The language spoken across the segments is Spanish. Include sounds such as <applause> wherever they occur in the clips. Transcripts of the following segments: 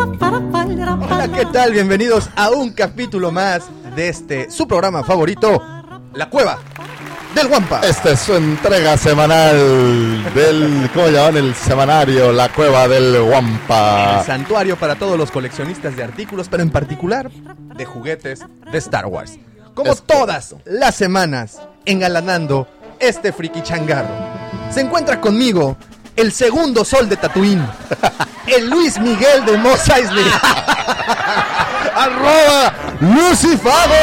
Hola, ¿qué tal? Bienvenidos a un capítulo más de este, su programa favorito, La Cueva del Guampa. Esta es su entrega semanal del, ¿cómo llaman? El semanario La Cueva del Guampa. El santuario para todos los coleccionistas de artículos, pero en particular de juguetes de Star Wars. Como Es todas las semanas, engalanando este friki changarro. Se encuentra conmigo el segundo sol de Tatooine, el Luis Miguel de Mos Eisley. <laughs> ¡Arroba Lucifago!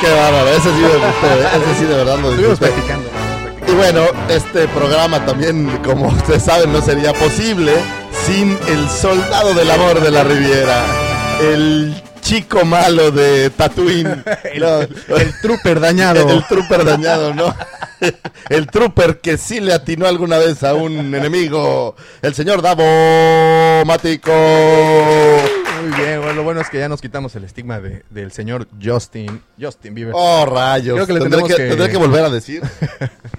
¡Qué bárbaro! Ese sí, <laughs> de, ese sí de verdad lo Estuvimos disfruté. platicando. Y bueno, este programa también, como ustedes saben, no sería posible sin el soldado del amor de la Riviera, el chico malo de Tatooine. El, No, el- el trooper dañado. El trooper dañado, ¿no? El trooper que sí le atinó alguna vez a un enemigo. El señor Davo Mático. Muy bien, bueno, lo bueno es que ya nos quitamos el estigma de- del señor Justin, Justin Bieber. Oh, rayos. Creo que le tendré, que, que- tendré que volver a decir.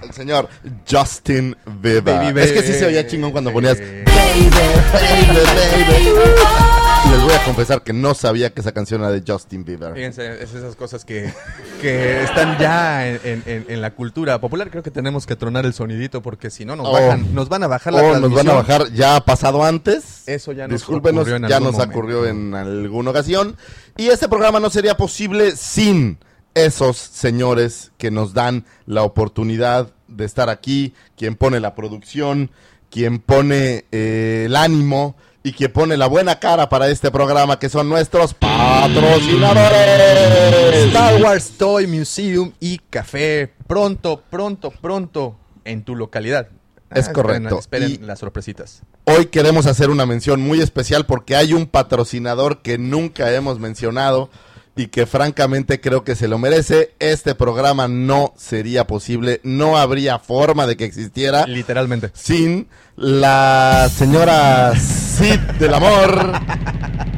El señor Justin Bieber. Baby, es que sí baby. se oía chingón cuando ponías Eh, Baby, baby. Y les voy a confesar que no sabía que esa canción era de Justin Bieber. Fíjense, es esas cosas que, que están ya en, en- la cultura popular. Creo que tenemos que tronar el sonidito porque si no nos, Oh. bajan, nos van a bajar la Oh, nos van a transmisión. bajar. Ya ha pasado antes. Eso ya nos Discúlpenos, ocurrió en ya algún nos momento. ocurrió en alguna ocasión. Y este programa no sería posible sin esos señores que nos dan la oportunidad de estar aquí, quien pone la producción, quien pone eh, el ánimo y quien pone la buena cara para este programa, que son nuestros patrocinadores. Star Wars Toy Museum y Café. Pronto, pronto, pronto en tu localidad. Es Ah, correcto. Esperen, las sorpresitas. Hoy queremos hacer una mención muy especial porque hay un patrocinador que nunca hemos mencionado y que francamente creo que se lo merece. Este programa no sería posible, no habría forma de que existiera Literalmente. sin la señora Sid del Amor,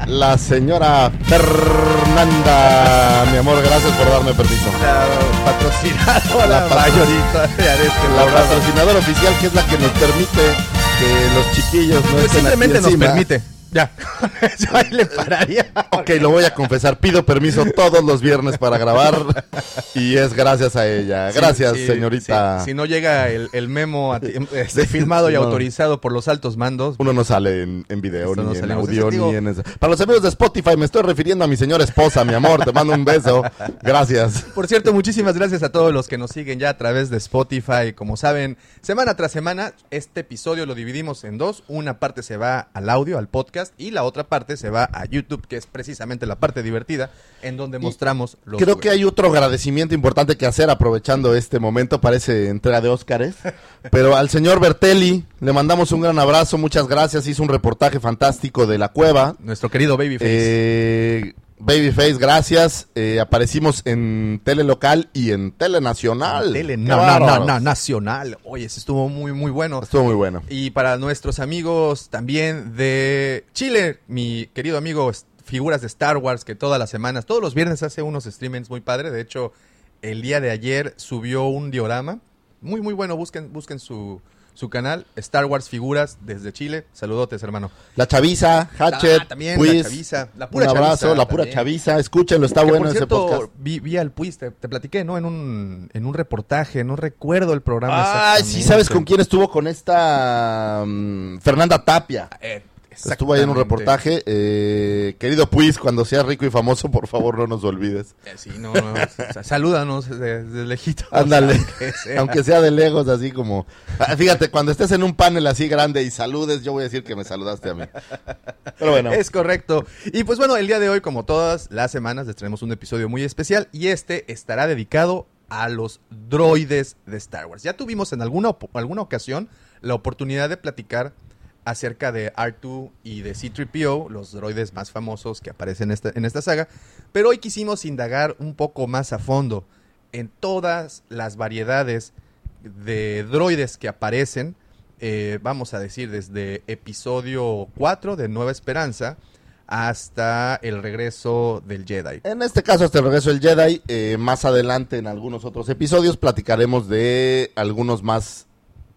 la señora Fernanda. Mi amor, gracias por darme permiso. La patrocinadora La patro- mayoritaria de este La patrocinadora oficial que es la que nos permite que los chiquillos no Pues estén aquí simplemente nos encima. permite. Ya. <laughs> Yo ahí le pararía. Ok, lo voy a confesar. Pido permiso todos los viernes para grabar y es gracias a ella. Gracias, Sí, sí, señorita. sí. Si no llega el, el memo <laughs> este, filmado y No. autorizado por los altos mandos, Uno no sale en, en video, ni no en audio, digo- ni en... ese- Para los amigos de Spotify, me estoy refiriendo a mi señora esposa, mi amor. Te mando un beso. Gracias. Por cierto, muchísimas gracias a todos los que nos siguen ya a través de Spotify. Como saben, semana tras semana, este episodio lo dividimos en dos. Una parte se va al audio, al podcast, y la otra parte se va a YouTube, que es precisamente la parte divertida, en donde mostramos los Creo que hay otro agradecimiento importante que hacer aprovechando este momento. Parece entrega de Óscares. <laughs> Pero al señor Bertelli le mandamos un gran abrazo. Muchas gracias. Hizo un reportaje fantástico de la cueva. Nuestro querido Babyface. Eh, Babyface, gracias. Eh, aparecimos en tele local y en tele nacional. Tele, no, no, no, nacional. Oye, ese estuvo muy, muy bueno. Estuvo muy bueno. Y para nuestros amigos también de Chile, mi querido amigo figuras de Star Wars que todas las semanas, todos los viernes hace unos streamings muy padre. De hecho, el día de ayer subió un diorama muy muy bueno. Busquen busquen su, su canal Star Wars figuras desde Chile. Saludotes, hermano. La Chaviza, Hatchet, Ah, también Puis, la Chaviza, la pura un abrazo, Chaviza la pura también. Chaviza. Escúchenlo, está Que, bueno por ese podcast. Vi, vi al Puis, te, te platiqué, ¿no? En un, en un reportaje, no recuerdo el programa. Ay, sí. ¿sabes con quién estuvo? Con esta mm, Fernanda Tapia. Eh, Estuvo ahí en un reportaje. Eh, querido Puis, cuando seas rico y famoso, por favor, no nos olvides. Eh, Sí, no, no, salúdanos desde de lejito. <laughs> Ándale, Aunque sea. aunque sea de lejos, así como... Ah, Fíjate, cuando estés en un panel así grande y saludes, yo voy a decir que me saludaste a mí. Pero bueno, Es correcto. Y pues bueno, el día de hoy, como todas las semanas, les traemos un episodio muy especial y este estará dedicado a los droides de Star Wars. Ya tuvimos en alguna, alguna ocasión la oportunidad de platicar acerca de R2 y de C-3PO, los droides más famosos que aparecen en esta, saga, pero hoy quisimos indagar un poco más a fondo en todas las variedades de droides que aparecen, eh, vamos a decir, desde episodio 4 de Nueva Esperanza hasta el regreso del Jedi. en este caso, hasta el regreso del Jedi, eh, más adelante en algunos otros episodios platicaremos de algunos más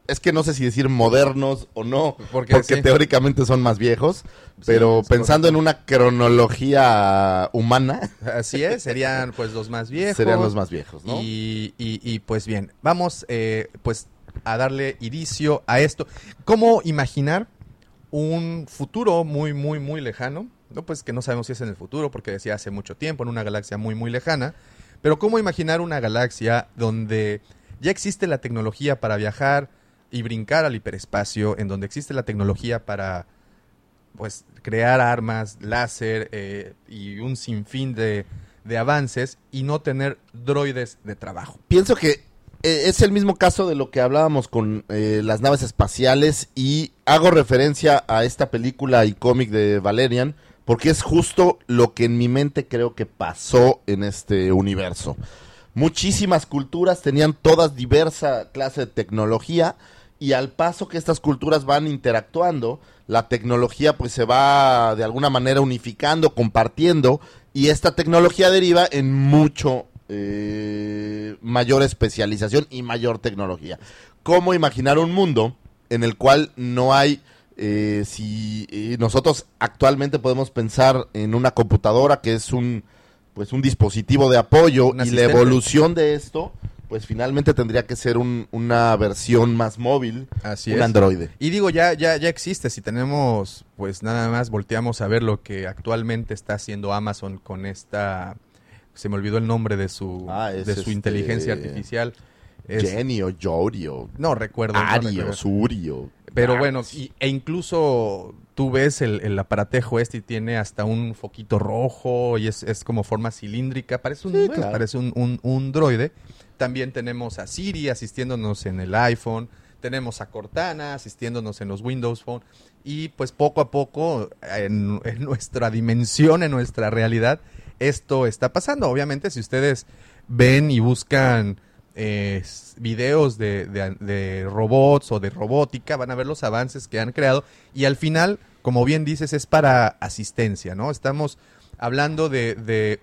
es que no sé si decir modernos o no, Porque porque, sí. teóricamente son más viejos, pero pensando en una cronología humana, Así es, serían pues los más viejos. serían los más viejos, ¿no? Y, y- y, pues bien, vamos eh, pues a darle inicio a esto. ¿Cómo imaginar un futuro muy, muy, muy lejano? No, pues que no sabemos si es en el futuro, porque decía hace mucho tiempo, en una galaxia muy, muy lejana. Pero ¿cómo imaginar una galaxia donde ya existe la tecnología para viajar y brincar al hiperespacio, en donde existe la tecnología para pues crear armas, láser eh, y un sinfín de, de avances y no tener droides de trabajo. Pienso que eh, es el mismo caso de lo que hablábamos con eh, las naves espaciales y hago referencia a esta película y cómic de Valerian porque es justo lo que en mi mente creo que pasó en este universo. Muchísimas culturas tenían todas diversa clase de tecnología y al paso que estas culturas van interactuando, la tecnología pues se va de alguna manera unificando, compartiendo y esta tecnología deriva en mucho eh, mayor especialización y mayor tecnología. ¿Cómo imaginar un mundo en el cual no hay, eh, si eh, nosotros actualmente podemos pensar en una computadora que es un, pues un dispositivo de apoyo y la evolución de esto, pues finalmente tendría que ser un- una versión más móvil, Así un es. androide. Y digo, ya, ya, ya existe. Si tenemos, pues nada más volteamos a ver lo que actualmente está haciendo Amazon con esta. Se me olvidó el nombre de su, Ah, de su este- inteligencia artificial. Es- Jenny o Jory o no recuerdo. no Ari recuerdo. o Suri o Pero bueno, y- e incluso tú ves el, el aparatejo este y tiene hasta un foquito rojo y es, es como forma cilíndrica, parece un, Sí, claro. parece un, un- un droide. También tenemos a Siri asistiéndonos en el iPhone, tenemos a Cortana asistiéndonos en los Windows Phone y pues poco a poco en, nuestra dimensión, en nuestra realidad, esto está pasando. Obviamente si ustedes ven y buscan eh, videos de, robots o de robótica, van a ver los avances que han creado y al final, como bien dices, es para asistencia, ¿no? Estamos hablando de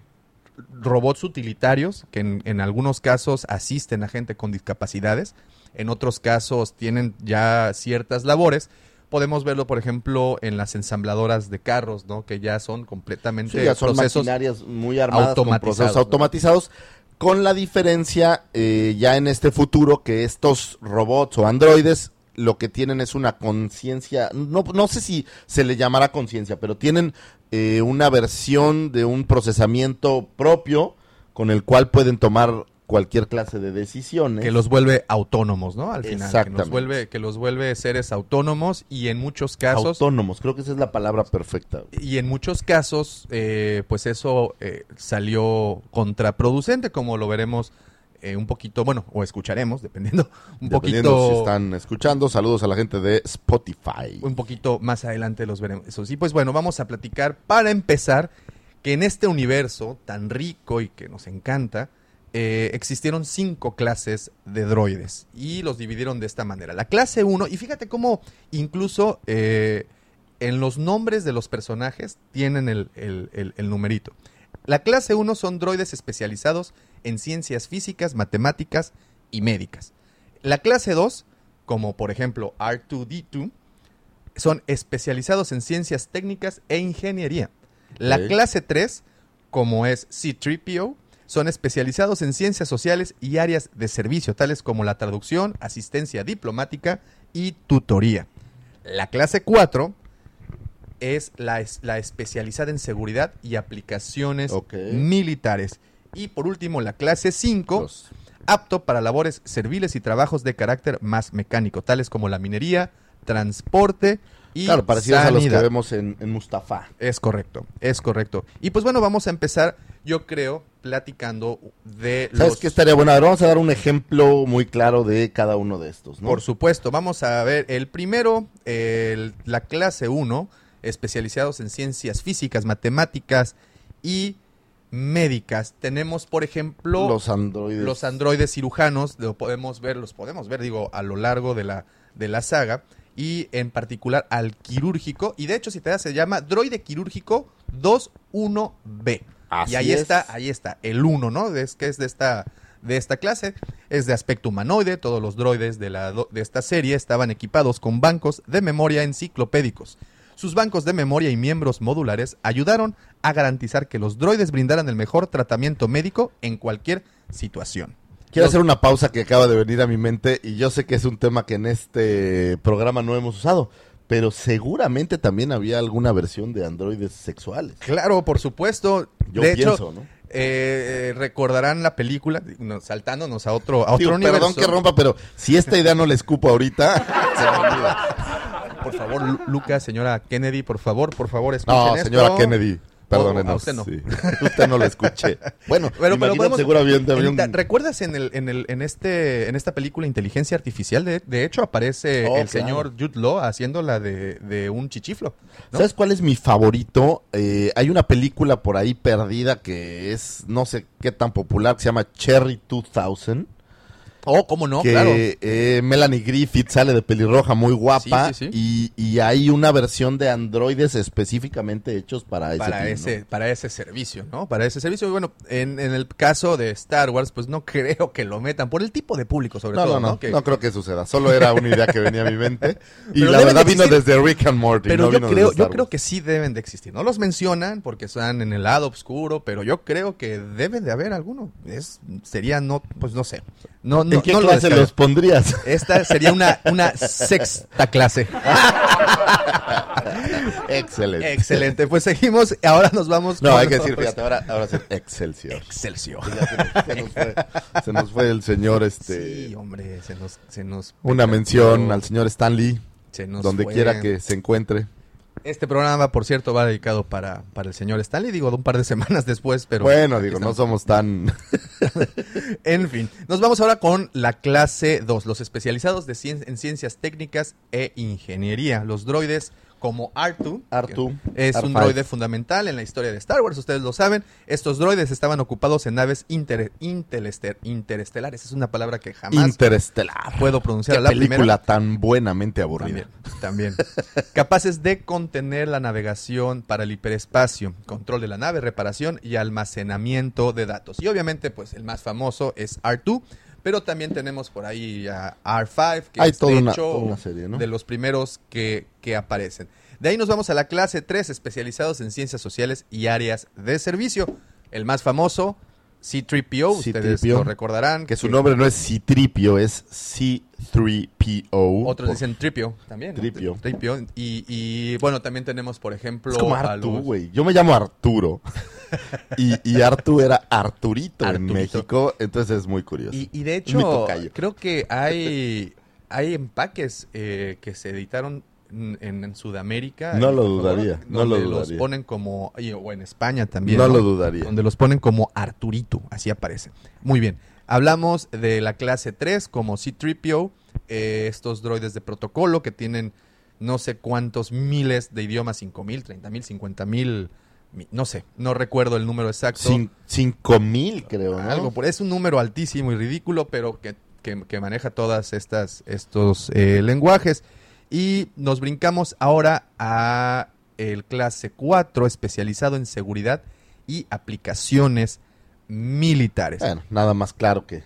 robots utilitarios que en, en algunos casos asisten a gente con discapacidades, en otros casos tienen ya ciertas labores. Podemos verlo, por ejemplo, en las ensambladoras de carros, ¿no? Que ya son completamente Sí, ya son procesos maquinarias muy armadas con automatizados, procesos ¿no? automatizados, con la diferencia eh, ya en este futuro que estos robots o androides lo que tienen es una conciencia, no, no sé si se le llamará conciencia, pero tienen eh, una versión de un procesamiento propio con el cual pueden tomar cualquier clase de decisiones. que los vuelve autónomos, ¿no? Al final, que los Exactamente. vuelve, que los vuelve seres autónomos y en muchos casos, autónomos, creo que esa es la palabra perfecta. y en muchos casos, eh, pues eso eh, salió contraproducente, como lo veremos eh, un poquito, bueno, o escucharemos, <laughs> dependiendo, un Dependiendo poquito, si están escuchando, saludos a la gente de Spotify. un poquito más adelante los veremos. Eso sí, pues bueno, vamos a platicar para empezar que en este universo tan rico y que nos encanta, eh, existieron cinco clases de droides y los dividieron de esta manera. La clase 1, y fíjate cómo incluso eh, en los nombres de los personajes tienen el, el- el- el numerito. La clase 1 son droides especializados en ciencias físicas, matemáticas y médicas. La clase 2, como por ejemplo R2D2, son especializados en ciencias técnicas e ingeniería. La clase 3, como es C3PO, son especializados en ciencias sociales y áreas de servicio, tales como la traducción, asistencia diplomática y tutoría. La clase 4 es la, es- la especializada en seguridad y aplicaciones militares. Y por último, la clase 5 Los- apto para labores serviles y trabajos de carácter más mecánico, tales como la minería, transporte y Claro, parecidos a los que sanidad. vemos en, en Mustafa. Es correcto, es correcto. Y pues bueno, vamos a empezar, yo creo, platicando de ¿Sabes los... qué estaría bueno? A ver, vamos a dar un ejemplo muy claro de cada uno de estos, ¿no? Por supuesto, vamos a ver el primero, el- la clase 1, especializados en ciencias físicas, matemáticas y médicas. Tenemos, por ejemplo, los androides. los androides cirujanos, lo podemos ver, los podemos ver, digo, a lo largo de la, de la saga, y en particular al quirúrgico, y de hecho, si te das, se llama droide quirúrgico 21B. Así y ahí es. está, ahí está, el 1, ¿no? Es que es de esta, de esta clase. Es de aspecto humanoide, todos los droides de, la, de esta serie estaban equipados con bancos de memoria enciclopédicos. Sus bancos de memoria y miembros modulares ayudaron a garantizar que los droides brindaran el mejor tratamiento médico en cualquier situación. Quiero hacer una pausa que acaba de venir a mi mente y yo sé que es un tema que en este programa no hemos usado, pero seguramente también había alguna versión de androides sexuales. Claro, por supuesto. Yo de pienso, hecho, ¿no? eh, recordarán la película, no, saltándonos a otro, a otro Digo, perdón que rompa, pero si esta idea no la escupo ahorita, <laughs> se me olvida. Por favor, Lu- Lucas, señora Kennedy, por favor, por favor, escuchen No, esto. señora Kennedy, perdónenos. a usted no. sí. <laughs> usted no lo escuché. Bueno, Pero, pero podemos- seguramente había un... en- ¿Recuerdas en el, en el, en este, en esta película Inteligencia Artificial? De, de hecho, aparece Oh, el claro. señor Jude Law haciendo la de, de un chichiflo. ¿no? ¿Sabes cuál es mi favorito? Eh, hay una película por ahí perdida que es no sé qué tan popular, que se llama Cherry 2000. Oh, ¿cómo no? que claro. eh, Melanie Griffith sale de pelirroja muy guapa Sí, sí, Y, y hay una versión de androides específicamente hechos para ese para fin, ¿no? ese para ese servicio, ¿no? Para ese servicio. Y bueno, en, en el caso de Star Wars, pues no <laughs> creo que lo metan por el tipo de público, sobre No, todo, no, no, Que- no creo que suceda. Solo era una idea que venía a mi mente. <laughs> Y Pero la verdad vino desde Rick and Morty. Pero no yo creo, yo creo que sí deben de existir. No los mencionan porque están en el lado oscuro, pero yo creo que debe de haber alguno. Es, sería no, pues no sé. No, no, ¿En qué no clase los pondrías? Esta sería una, una sexta clase. <laughs> Excelente. Excelente. Pues seguimos. Ahora nos vamos. No, con hay que decir, fíjate, ahora, ahora sí, Excelsior. Excelsior. Se, nos, se nos fue, se nos fue el señor, este... Sí, hombre, se nos, se nos Una mención al señor Stanley, se nos donde fue. quiera que se encuentre. Este programa, por cierto, va dedicado para, para el señor Stanley, digo, de un par de semanas después, pero... bueno, digo, no somos tan... <laughs> En fin, nos vamos ahora con la clase 2, los especializados de cien- en ciencias técnicas e ingeniería, los droides como R2. R2, que Es un R5. droide fundamental en la historia de Star Wars, ustedes lo saben. Estos droides estaban ocupados en naves inter- interester- interestelares, es una palabra que jamás Interestelar. puedo pronunciar a la película primera. tan buenamente aburrida. También, también. <laughs> Capaces de contener la navegación para el hiperespacio, control de la nave, reparación y almacenamiento de datos. Y obviamente, pues el más famoso es R2, pero también tenemos por ahí a R5, que Hay es toda de una- hecho toda una serie, ¿no? de los primeros que, que aparecen. De ahí nos vamos a la clase 3, especializados en ciencias sociales y áreas de servicio. El más famoso, C3PO, ustedes C-3PO, lo recordarán. Que su nombre no es Citripio, es C3PO. Otros Por- dicen Tripio también. ¿no? Tripio. Tripio. Y, y, bueno, también tenemos, por ejemplo, Es como Artu, los-. Yo me llamo Arturo. <laughs> y, y Artu era Arturito, en. México. Entonces es muy curioso. Y, y de hecho, creo que hay, <laughs> hay empaques eh, que se editaron en, en Sudamérica. No lo favor, dudaría, no lo donde los dudaría. ponen como, o en España también. no, lo dudaría. Donde los ponen como Arturito, así aparece. Muy bien. Hablamos de la clase 3 como C-3PO, eh, estos droides de protocolo que tienen no sé cuántos miles de idiomas, 5 mil, 30 mil, 50 mil, mi- no sé, no recuerdo el número exacto. Cin- cinco mil, creo, ¿no? Algo por, es un número altísimo y ridículo, pero que, que- que maneja todas estas estos eh, lenguajes. Y nos brincamos ahora a el clase 4, especializado en seguridad y aplicaciones militares. Bueno, nada más claro que...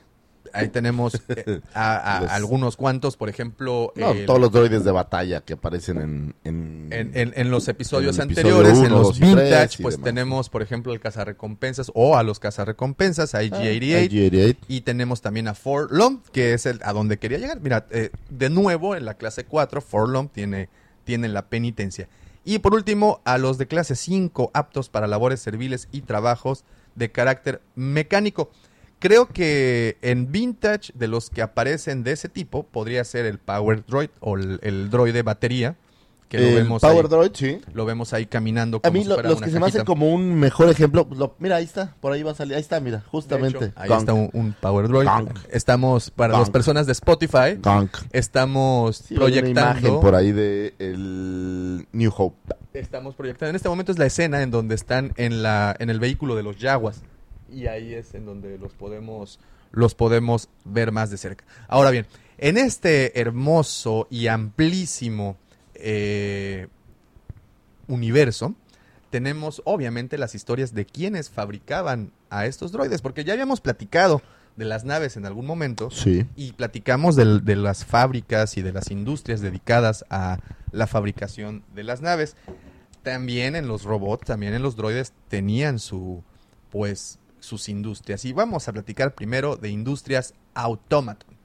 Ahí tenemos eh, a, a <laughs> Los- algunos cuantos, por ejemplo, No, el- todos los droides de batalla que aparecen en... En, en, en- en los episodios episodio anteriores, en los vintage, pues demás. tenemos, por ejemplo, el cazarrecompensas o a los cazarrecompensas, a Ah, IG-88, IG-88. Y tenemos también a Forlom, que es el a donde quería llegar. Mira, eh, de nuevo en la clase 4, Forlom tiene, tiene la penitencia. Y por último, a los de clase 5, aptos para labores serviles y trabajos de carácter mecánico. Creo que en Vintage, de los que aparecen de ese tipo, podría ser el Power Droid o el, el droide batería, que lo vemos, Power ahí, Droid, sí. lo vemos ahí caminando A como mí si lo- fuera los una que se me hacen como un mejor ejemplo, lo- mira, ahí está, por ahí va a salir, ahí está, mira, De justamente. hecho, ahí está un, un Power Droid. Estamos, para las personas de Spotify, estamos Sí, hay una proyectando imagen por ahí de el New Hope. estamos proyectando en este momento es la escena en donde están en la en el vehículo de los Yaguas y ahí es en donde los podemos los podemos ver más de cerca ahora bien en este hermoso y amplísimo eh, universo tenemos obviamente las historias de quienes fabricaban a estos droides porque ya habíamos platicado de las naves en algún momento. Sí. Y platicamos del- de, las fábricas y de las industrias dedicadas a la fabricación de las naves. También en los robots, también en los droides tenían su, pues, sus industrias. Y vamos a platicar primero de Industrias Automaton.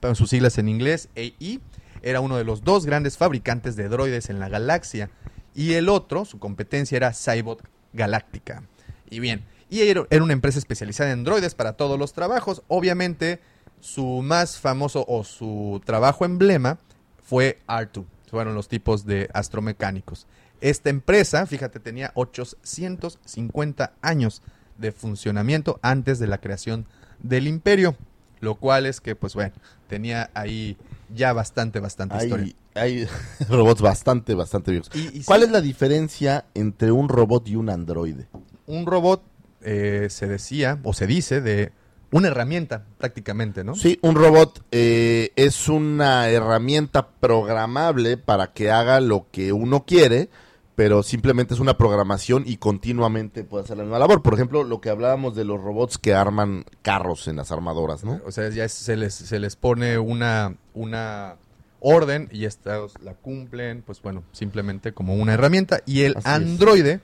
Pero sus siglas en inglés, AI, era uno de los dos grandes fabricantes de droides en la galaxia. Y el otro, su competencia, era Cybot Galáctica. Y bien, y era una empresa especializada en droides para todos los trabajos. Obviamente, su más famoso o su trabajo emblema fue R2. Fueron los tipos de astromecánicos. Esta empresa, fíjate, tenía 850 años de funcionamiento antes de la creación del imperio. Lo cual es que, pues bueno, tenía ahí ya bastante, bastante historia. Hay, hay <laughs> robots bastante, bastante viejos. Y- y ¿Cuál sí, es la diferencia entre un robot y un androide? Un robot eh, se decía, o se dice, de una herramienta prácticamente, ¿no? Sí, un robot eh, es una herramienta programable para que haga lo que uno quiere, pero simplemente es una programación y continuamente puede hacer la misma labor. Por ejemplo, lo que hablábamos de los robots que arman carros en las armadoras, ¿no? O sea, ya se les, se les pone una, una orden y estas la cumplen, pues bueno, simplemente como una herramienta. Y el Así es. androide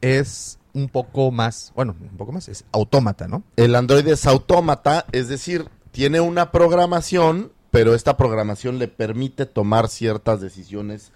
es. un poco más, bueno, un poco más, es autómata, ¿no? El androide es autómata, es decir, tiene una programación, pero esta programación le permite tomar ciertas decisiones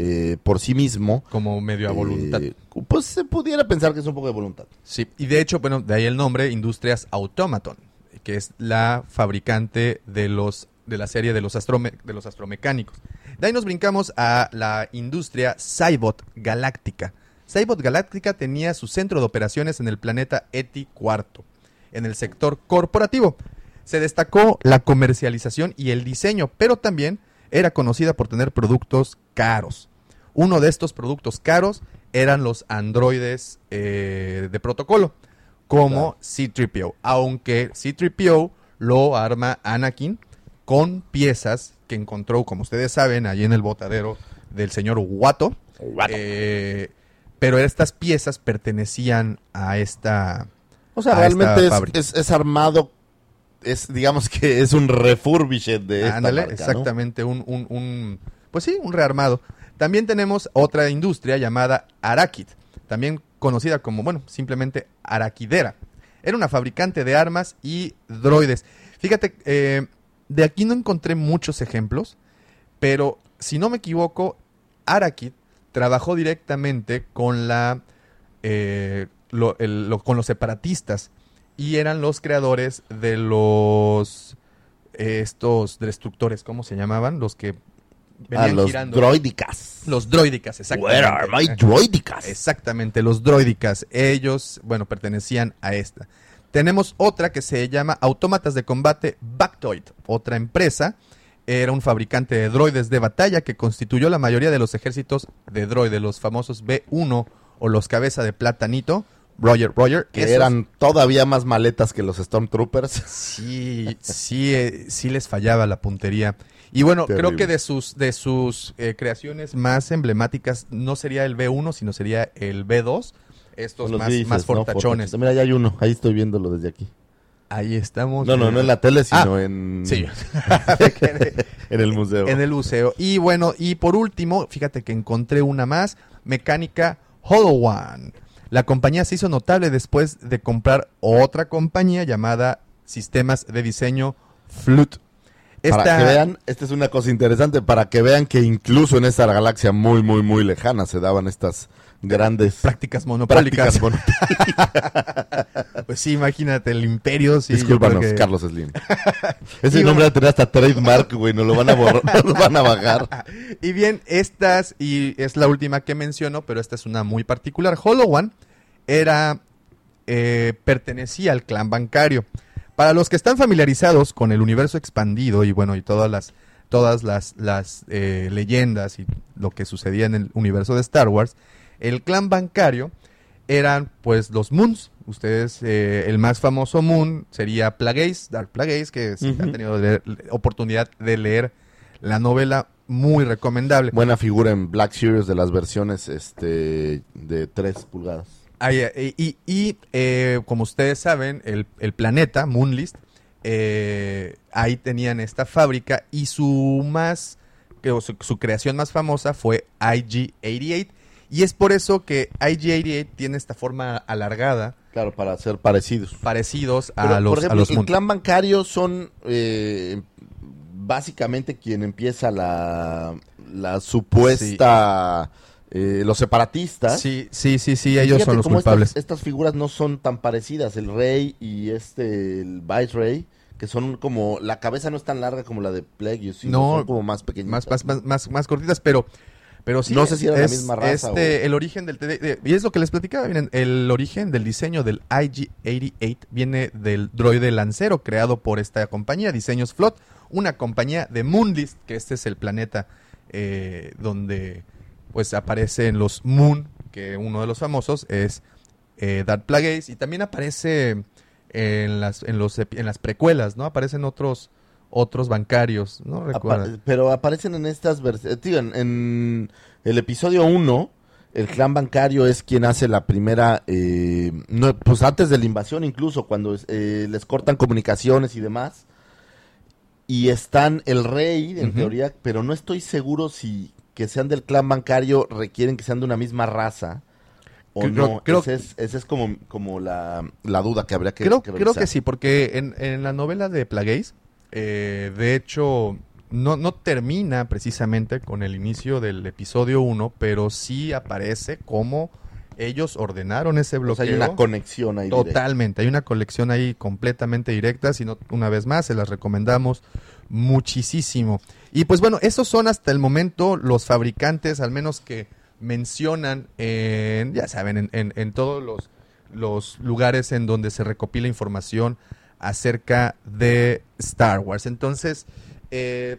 eh, por sí mismo. Como medio a voluntad. Eh, pues se pudiera pensar que es un poco de voluntad. Sí, y de hecho, bueno, de ahí el nombre Industrias Automaton, que es la fabricante de los de la serie de los, astrome- de los astromecánicos. De ahí nos brincamos a la industria Cybot Galáctica. Cybot Galáctica tenía su centro de operaciones en el planeta Eti IV, en el sector corporativo. Se destacó la comercialización y el diseño, pero también era conocida por tener productos caros. Uno de estos productos caros eran los androides eh, de protocolo, como C-3PO. Aunque C-3PO lo arma Anakin con piezas que encontró, como ustedes saben, allí en el botadero del señor Watto. Eh, pero estas piezas pertenecían a esta... O sea, realmente es, fábrica. es- es armado, es digamos que es un refurbished de esta Ándale, marca, ¿no? exactamente, un, un, un- pues sí, un rearmado. También tenemos otra industria llamada Arakid, también conocida como, bueno, simplemente Araquidera. Era una fabricante de armas y droides. Fíjate, eh, de aquí no encontré muchos ejemplos, pero si no me equivoco, Arakid trabajó directamente con la eh, con los separatistas y eran los creadores de los eh, estos destructores, ¿cómo se llamaban? Los que Venían los girando. droidicas. los droidicas, exactamente. Where are my droidicas? Exactamente, los droidicas. Ellos, bueno, pertenecían a esta. Tenemos otra que se llama Autómatas de Combate Bactoid, otra empresa. Era un fabricante de droides de batalla que constituyó la mayoría de los ejércitos de droides, los famosos B1 o los cabeza de platanito. Roger, Roger. que esos- eran todavía más maletas que los Stormtroopers. Sí, sí, eh, sí les fallaba la puntería. Y bueno, creo que de sus, de sus eh, creaciones más emblemáticas no sería el B1, sino sería el B2. Estos más, más ¿no? fortachones. Mira, ya hay uno. Ahí estoy viéndolo desde aquí. Ahí estamos. No, no, no en la tele, sino Ah, en, Sí. <laughs> <laughs> en el museo. en el museo. Y bueno, y por último, fíjate que encontré una más, mecánica HoloOne. La compañía se hizo notable después de comprar otra compañía llamada Sistemas de Diseño Para que vean, esta es una cosa interesante, para que vean que incluso en esta galaxia muy, muy, muy lejana se daban estas grandes prácticas monopólicas. prácticas. mono- <laughs> Pues sí, imagínate, el imperio. Sí, Discúlpanos, que- Carlos Slim. <laughs> Ese Y nombre bueno- va a tener hasta trademark, güey, nos lo van a borrar, <laughs> nos lo van a bajar. Y bien, estas, y es la última que menciono, pero esta es una muy particular. HoloOne era, eh, pertenecía al clan bancario. Para los que están familiarizados con el universo expandido y bueno, y todas las, todas las, las eh, leyendas y lo que sucedía en el universo de Star Wars, el clan bancario eran pues los Moons. Ustedes, eh, el más famoso Moon sería Plagueis, Dark Plagueis, que si han tenido leer- oportunidad de leer la novela, muy recomendable. Buena figura en Black Series de las versiones este de 3 pulgadas. Ahí, eh, y y, eh, como ustedes saben, el, el planeta, Moonlist, eh, ahí tenían esta fábrica y su más, que, su, su creación más famosa fue IG-88 y es por eso que IG-88 tiene esta forma alargada, Claro, para ser parecidos. parecidos Pero, a los, por a ejemplo, los el clan bancario son eh, básicamente quien empieza la, la supuesta... eh, los separatistas. Sí, sí, sí, sí, ellos fíjate son los culpables. Estas, estas figuras no son tan parecidas, el rey y este, el viceray, que son como, la cabeza no es tan larga como la de Plagueis, sino No, son como más pequeñitas. más, más, más, más, cortitas, pero, pero sí. No sé si era la es- misma raza Este, o- El origen del TD, de- y es lo que les platicaba, miren, el origen del diseño del IG-88 viene del droide lancero creado por esta compañía, Diseños Flot, una compañía de Moonlist, que este es el planeta eh, donde pues aparecen los Moon, que uno de los famosos es eh, Darth Plagueis, y también aparece en las, en los, en las precuelas, ¿no? Aparecen otros otros bancarios, ¿no? Recuerda. pero aparecen en estas versiones. en, en el episodio 1, el clan bancario es quien hace la primera, eh, no, pues antes de la invasión incluso, cuando eh, les cortan comunicaciones y demás. Y están el rey, en teoría, pero no estoy seguro si que sean del clan bancario requieren que sean de una misma raza. O Creo- no, creo- esa es, esa es como, como la, la duda que habría que creo, que creo que sí, porque en, en la novela de Plagueis, eh, de hecho, no, no termina precisamente con el inicio del episodio 1, pero sí aparece cómo ellos ordenaron ese O sea, bloqueo. hay una conexión ahí. directa. Totalmente, hay una colección ahí completamente directa, si no, una vez más, se las recomendamos muchísimo. Y pues bueno, esos son hasta el momento los fabricantes, al menos que mencionan en, ya saben, en, en- en todos los, lugares en donde se recopila información acerca de Star Wars. Entonces, eh,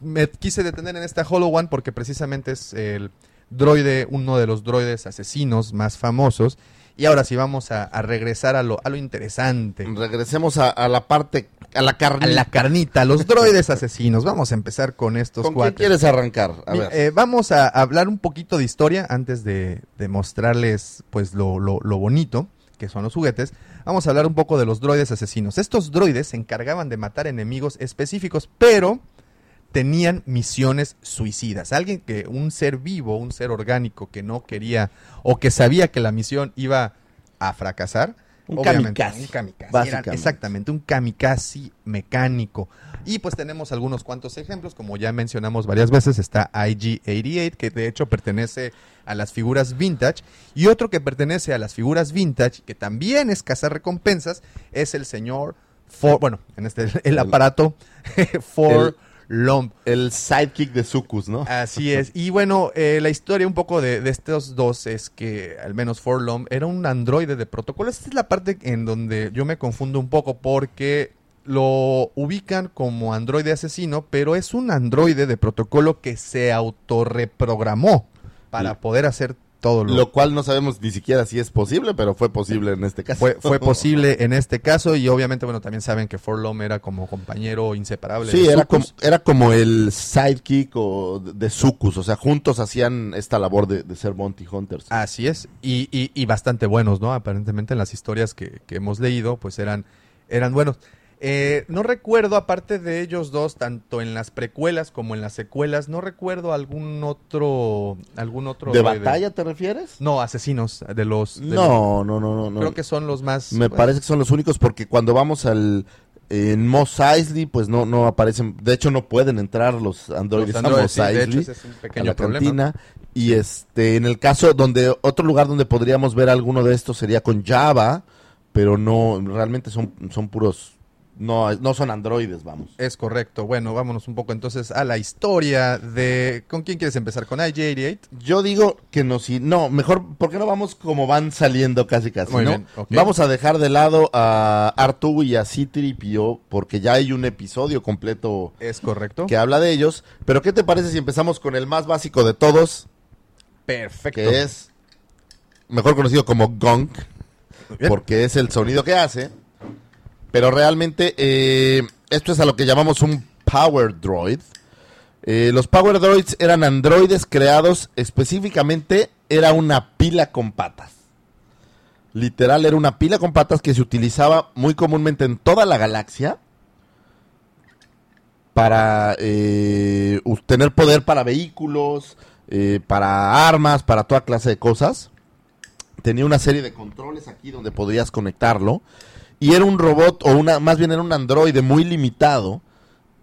me quise detener en esta Hollow One porque precisamente es el droide, uno de los droides asesinos más famosos. Y ahora sí vamos a, regresar a lo, a lo interesante. Regresemos a la parte, a la A carne. la carnita, a los <laughs> droides asesinos. Vamos a empezar con estos ¿Con cuatro. quieres arrancar? A ver. eh, vamos a hablar un poquito de historia antes de, de mostrarles pues lo, lo- lo bonito que son los juguetes. Vamos a hablar un poco de los droides asesinos. Estos droides se encargaban de matar enemigos específicos, pero tenían misiones suicidas. Alguien que, un ser vivo, un ser orgánico que no quería o que sabía que la misión iba a fracasar. Un obviamente, kamikaze, Un kamikaze. Eran- exactamente, un kamikaze mecánico. Y pues tenemos algunos cuantos ejemplos, como ya mencionamos varias veces, está IG-88, que de hecho pertenece a las figuras vintage, y otro que pertenece a las figuras vintage, que también es cazar recompensas, es el señor For, bueno, en este, el aparato <laughs> For Lomb. El sidekick de Sucus, ¿no? Así es. Y bueno, eh, la historia un poco de, de estos dos es que al menos Forlom era un androide de protocolo. Esta es la parte en donde yo me confundo un poco porque lo ubican como androide asesino, pero es un androide de protocolo que se autorreprogramó para poder hacer todo lo, Lo cual no sabemos ni siquiera si es posible, pero fue posible en este caso. fue, fue <laughs> posible en este caso y obviamente, bueno, también saben que Forlom era como compañero inseparable. Sí, de era como, era como el sidekick o de, Sucus. O sea, juntos hacían esta labor de, de ser Bounty Hunters. Así es, y, y, y bastante buenos, ¿no? Aparentemente en las historias que, que hemos leído, pues eran, eran buenos. Eh, no recuerdo, aparte de ellos dos, tanto en las precuelas como en las secuelas, no recuerdo algún otro, algún otro ¿De droide. batalla te refieres? No, asesinos de los. de No, no, no, no. creo que son los más. Me parece que son los únicos porque cuando vamos al en Mos Eisley, pues no no aparecen, de hecho no pueden entrar los androides, los androides, a Mos sí, de hecho, Eisley, ese es un a pequeño la problema. cantina y este en el caso donde otro lugar donde podríamos ver alguno de estos sería con Java, pero no realmente son son puros no no son androides, vamos. Es correcto. Bueno, vámonos un poco entonces a la historia de. ¿Con quién quieres empezar? ¿Con IG-88? Yo digo que no, si no, mejor, ¿por qué no vamos como van saliendo casi casi, Muy no? bien. Vamos a dejar de lado a Artu y a C-3PO porque ya hay un episodio completo Es correcto. que habla de ellos. Pero ¿qué te parece si empezamos con el más básico de todos, Perfecto. que es mejor conocido como Gong, porque es el sonido que hace. Pero realmente eh, esto es a lo que llamamos un Power Droid. Eh, los Power Droids eran androides creados específicamente, era una pila con patas. Literal, era una pila con patas que se utilizaba muy comúnmente en toda la galaxia. para eh, tener poder para vehículos, eh, para armas, para toda clase de cosas. Tenía una serie de controles aquí donde podías conectarlo. Y era un robot, o una, más bien era un androide muy limitado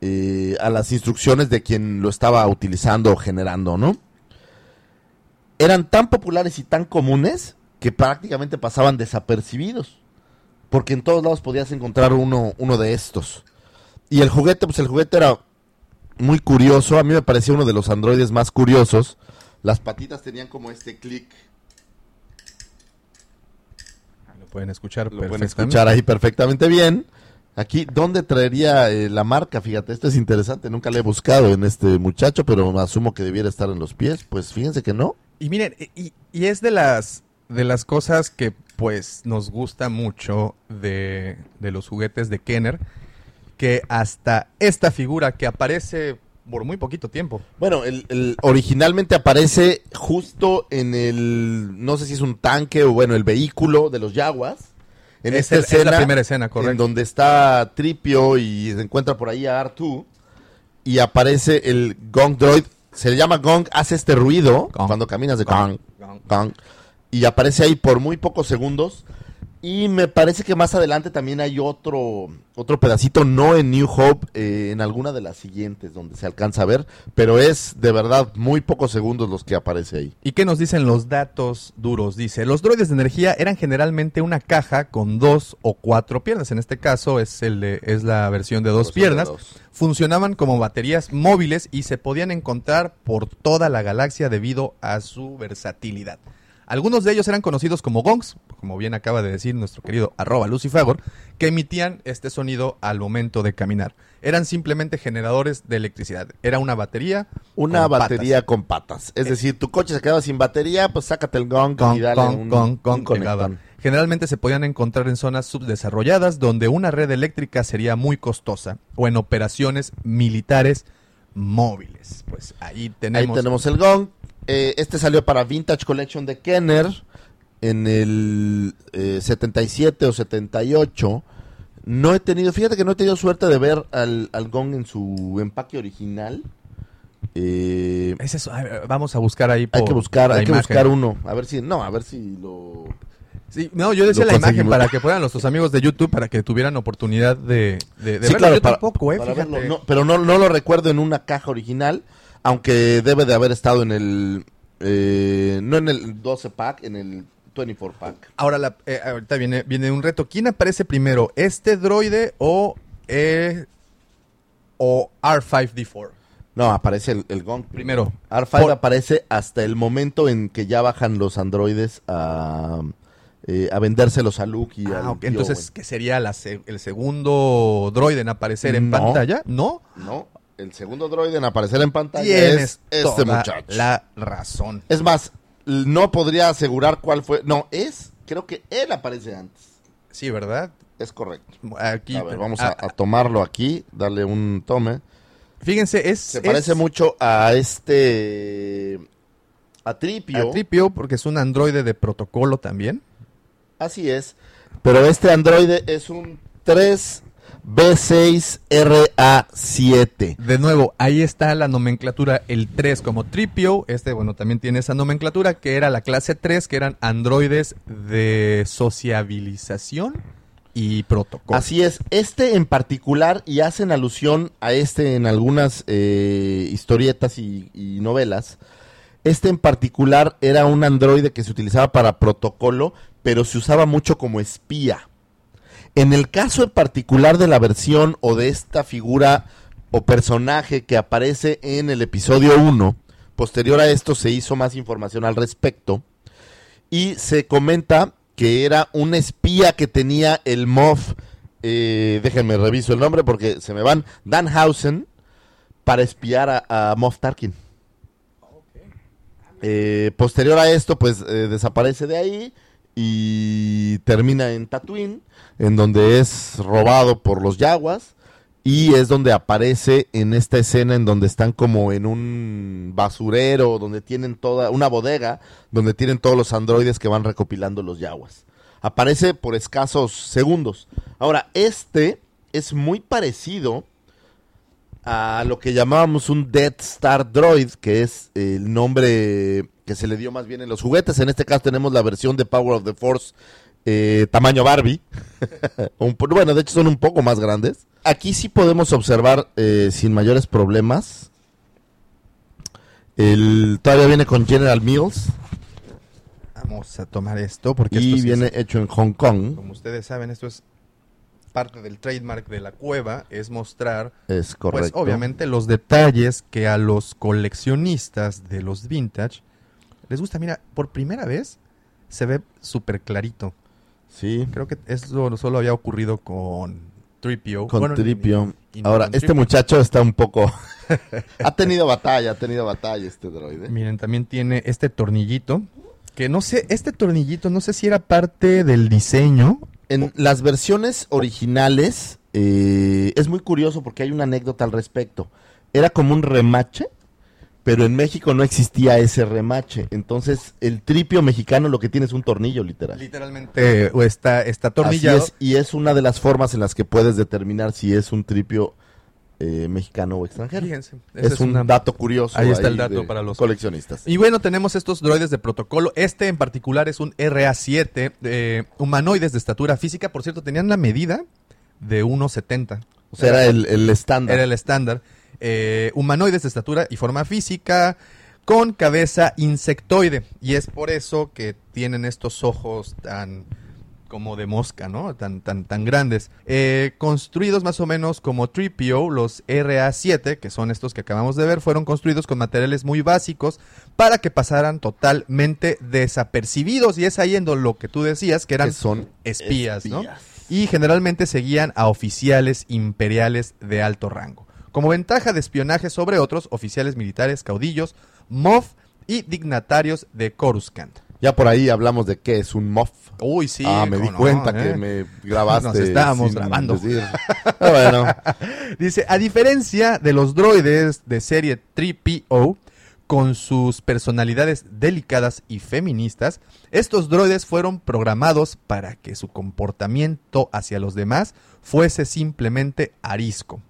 eh, a las instrucciones de quien lo estaba utilizando o generando, ¿no? Eran tan populares y tan comunes que prácticamente pasaban desapercibidos. Porque en todos lados podías encontrar uno, uno de estos. Y el juguete, pues el juguete era muy curioso. A mí me parecía uno de los androides más curiosos. Las patitas tenían como este clic. Lo pueden escuchar Lo pueden escuchar ahí perfectamente bien. Aquí, ¿dónde traería eh, la marca? Fíjate, este es interesante. Nunca le he buscado en este muchacho, pero asumo que debiera estar en los pies. Pues fíjense que no. Y miren, y, y es de las de las cosas que pues nos gusta mucho de, de los juguetes de Kenner, que hasta esta figura que aparece por muy poquito tiempo. Bueno, el, el- originalmente aparece justo en el, no sé si es un tanque o bueno, el vehículo de los Yaguas. En Es esta el- es escena, la primera escena, en correcto. donde está Tripio y se encuentra por ahí a R2 y aparece el Gong Droid. Se le llama Gong, hace este ruido Gong. cuando caminas de Gong. Gong. Y aparece ahí por muy pocos segundos. Y me parece que más adelante también hay otro, otro pedacito, no en New Hope, eh, en alguna de las siguientes donde se alcanza a ver, pero es de verdad muy pocos segundos los que aparece ahí. ¿Y qué nos dicen los datos duros? Dice, los droides de energía eran generalmente una caja con dos o cuatro piernas. En este caso es, el de- es la versión de dos Versión de piernas. dos. Funcionaban como baterías móviles y se podían encontrar por toda la galaxia debido a su versatilidad. Algunos de ellos eran conocidos como gongs, como bien acaba de decir nuestro querido arroba lucifagor, que emitían este sonido al momento de caminar. Eran simplemente generadores de electricidad. Era una batería. Una con batería patas. con patas. Es decir, tu coche se quedaba sin batería, pues sácate el gong, Gong, y dale gong, un, gong, gong, un conectón. Generalmente se podían encontrar en zonas subdesarrolladas donde una red eléctrica sería muy costosa o en operaciones militares móviles. Pues ahí tenemos. Ahí tenemos el gong. Eh, este salió para Vintage Collection de Kenner en el eh, 77 o 78. No he tenido, fíjate que no he tenido suerte de ver al, al gong en su empaque original. Eh, Es eso, vamos a buscar ahí. hay que buscar, hay que imagen. buscar uno. A ver si, no, a ver si lo... Sí, no, yo decía la imagen para que fueran nuestros amigos de YouTube para que tuvieran oportunidad de, de, de Sí, verlo. claro, yo para- tampoco, eh, para fíjate. verlo. No, pero no, no lo recuerdo en una caja original, aunque debe de haber estado en el... eh, no en el 12 pack, en el 24 pack. Ahora, la- eh, ahorita viene, viene un reto. ¿Quién aparece primero? ¿Este droide o, eh, o R5D4? No, aparece el, el gong. Primero. R5 Por- aparece hasta el momento en que ya bajan los androides a, eh, a vendérselos a Luke y Ah, Entonces. ¿qué sería la el segundo droide en aparecer en No. pantalla? ¿No? No, el segundo droide en aparecer en pantalla Tienes es este toda muchacho. la razón. Es más, no podría asegurar cuál fue. No, es, creo que él aparece antes. Sí, ¿verdad? Es correcto. Aquí, A ver, vamos a, a tomarlo aquí, darle un tome. Fíjense, es... Se es parece mucho a este... A Tripio. a Tripio porque es un androide de protocolo también. Así es. Pero este androide es un 3B6RA7. De nuevo, ahí está la nomenclatura, el 3 como Tripio, este bueno también tiene esa nomenclatura que era la clase 3, que eran androides de sociabilización y protocolo. Así es. Este en particular, y hacen alusión a este en algunas eh, historietas y, y novelas, este en particular era un androide que se utilizaba para protocolo, pero se usaba mucho como espía. En el caso en particular de la versión o de esta figura o personaje que aparece en el episodio 1, posterior a esto se hizo más información al respecto y se comenta que era un espía que tenía el Moff, eh, déjenme reviso el nombre porque se me van, Danhausen, para espiar a, a Moff Tarkin. Eh, posterior a esto, pues eh, desaparece de ahí y termina en Tatooine, en donde es robado por los Yaguas y es donde aparece en esta escena en donde están como en un basurero, donde tienen toda una bodega, donde tienen todos los androides que van recopilando los Yaguas. Aparece por escasos segundos. Ahora, este es muy parecido a lo que llamábamos un Death Star Droid, que es el nombre que se le dio más bien en los juguetes. En este caso tenemos la versión de Power of the Force eh, tamaño Barbie. <laughs> Un bueno, de hecho son un poco más grandes. Aquí sí podemos observar eh, sin mayores problemas. El, todavía viene con General Mills Vamos a tomar esto porque esto y sí viene es- hecho en Hong Kong. como ustedes saben, esto es parte del trademark de la cueva, es mostrar Es correcto. Pues obviamente los detalles que a los coleccionistas de los vintage les gusta. Mira, por primera vez se ve súper clarito. Sí, Creo que eso solo había ocurrido con Tripio. con Bueno, Tripio. y- y no Ahora, con este Tripio. muchacho está un poco... <laughs> ha tenido batalla, ha tenido batalla este droide. Miren, también tiene este tornillito. Que no sé, este tornillito no sé si era parte del diseño. En las versiones originales eh, es muy curioso porque hay una anécdota al respecto. Era como un remache, pero en México no existía ese remache. Entonces, el tripio mexicano lo que tiene es un tornillo, literal. Literalmente o está, está Así atornillado. es, y es una de las formas en las que puedes determinar si es un tripio eh, mexicano o extranjero. Fíjense, Es, un una- dato curioso. Ahí está el dato para los- coleccionistas. Y bueno, tenemos estos droides de protocolo. Este en particular es un RA7, eh, humanoides de estatura física. Por cierto, tenían la medida de 1,70. O sea, era el, el estándar. Era el estándar. Eh, humanoides de estatura y forma física con cabeza insectoide. Y es por eso que tienen estos ojos tan como de mosca, ¿no? Tan, tan, tan grandes. Eh, construidos más o menos como Tripio, los RA7, que son estos que acabamos de ver, fueron construidos con materiales muy básicos para que pasaran totalmente desapercibidos. Y es ahí en lo que tú decías, que eran que son espías, ¿no? y generalmente seguían a oficiales imperiales de alto rango. Como ventaja de espionaje sobre otros oficiales militares, caudillos, MOF y dignatarios de Coruscant. Ya por ahí hablamos de qué es un MOF. Uy, sí. ah, me di no, cuenta ¿eh? que me grabaste. Nos estábamos grabando. <laughs> Ah, bueno, Dice, a diferencia de los droides de serie 3PO, con sus personalidades delicadas y feministas, estos droides fueron programados para que su comportamiento hacia los demás fuese simplemente arisco.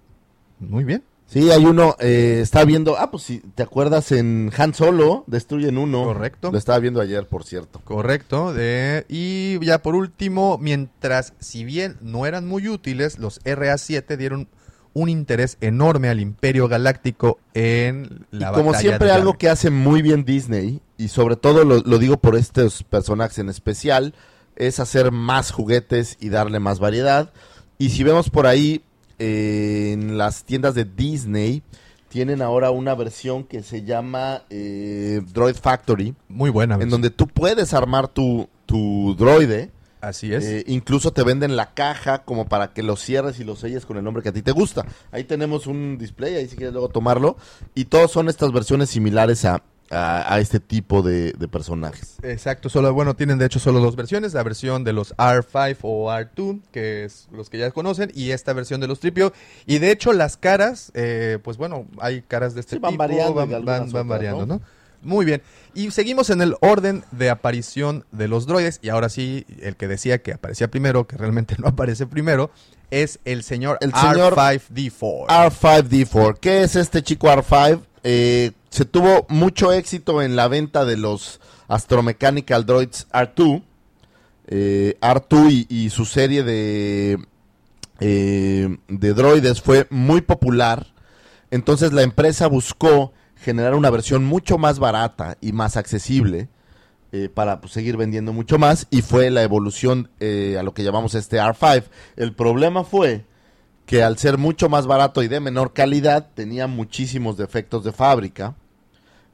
Muy bien. sí, hay uno, eh, está viendo, ah, pues si te acuerdas en Han Solo, destruyen uno. Correcto. Lo estaba viendo ayer, por cierto. Correcto. de- y ya por último, mientras si bien no eran muy útiles, los RA7 dieron un interés enorme al Imperio Galáctico en la y como batalla siempre, de algo que hace muy bien Disney, y sobre todo lo, lo digo por estos personajes en especial, es hacer más juguetes y darle más variedad. Y si vemos por ahí eh, en las tiendas de Disney, tienen ahora una versión que se llama eh, Droid Factory, Muy buena. en donde tú puedes armar tu, tu droide. Así es. Eh, incluso te venden la caja como para que lo cierres y lo selles con el nombre que a ti te gusta. Ahí tenemos un display, ahí si quieres luego tomarlo. Y todos son estas versiones similares a, a, a este tipo de, de personajes. Exacto, solo, bueno, tienen de hecho solo dos versiones, la versión de los R5 o R2, que es los que ya conocen, y esta versión de los Tripio. Y de hecho las caras, eh, pues bueno, hay caras de este Sí, van tipo, variando van, de algunas van- van otras, variando, ¿no? ¿no? Muy bien. Y seguimos en el orden de aparición de los droides, y ahora sí, el que decía que aparecía primero, que realmente <laughs> no aparece primero, es el señor, El señor R5D4. R5D4. ¿Qué es este chico R5? Eh, se tuvo mucho éxito en la venta de los Astromechanical Droids R2. Eh, R2 y, su serie de, eh, de droides fue muy popular. Entonces la empresa buscó generar una versión mucho más barata y más accesible eh, para pues, seguir vendiendo mucho más y fue la evolución a lo que llamamos este R5. El problema fue que al ser mucho más barato y de menor calidad tenía muchísimos defectos de fábrica,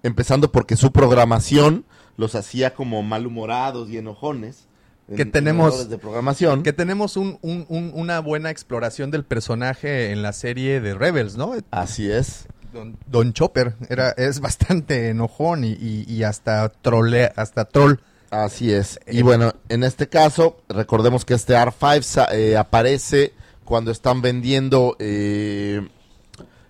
empezando porque su programación los hacía como malhumorados y enojones. en- Que en tenemos- de programación. Que tenemos un- un- un- una buena exploración del personaje en la serie de Rebels, ¿no? Así es. Don, Don Chopper era, es bastante enojón y, y- y hasta trole, hasta troll. Así es. Y Eh, bueno, en este caso, recordemos que este R5 sa- eh, aparece cuando están vendiendo eh,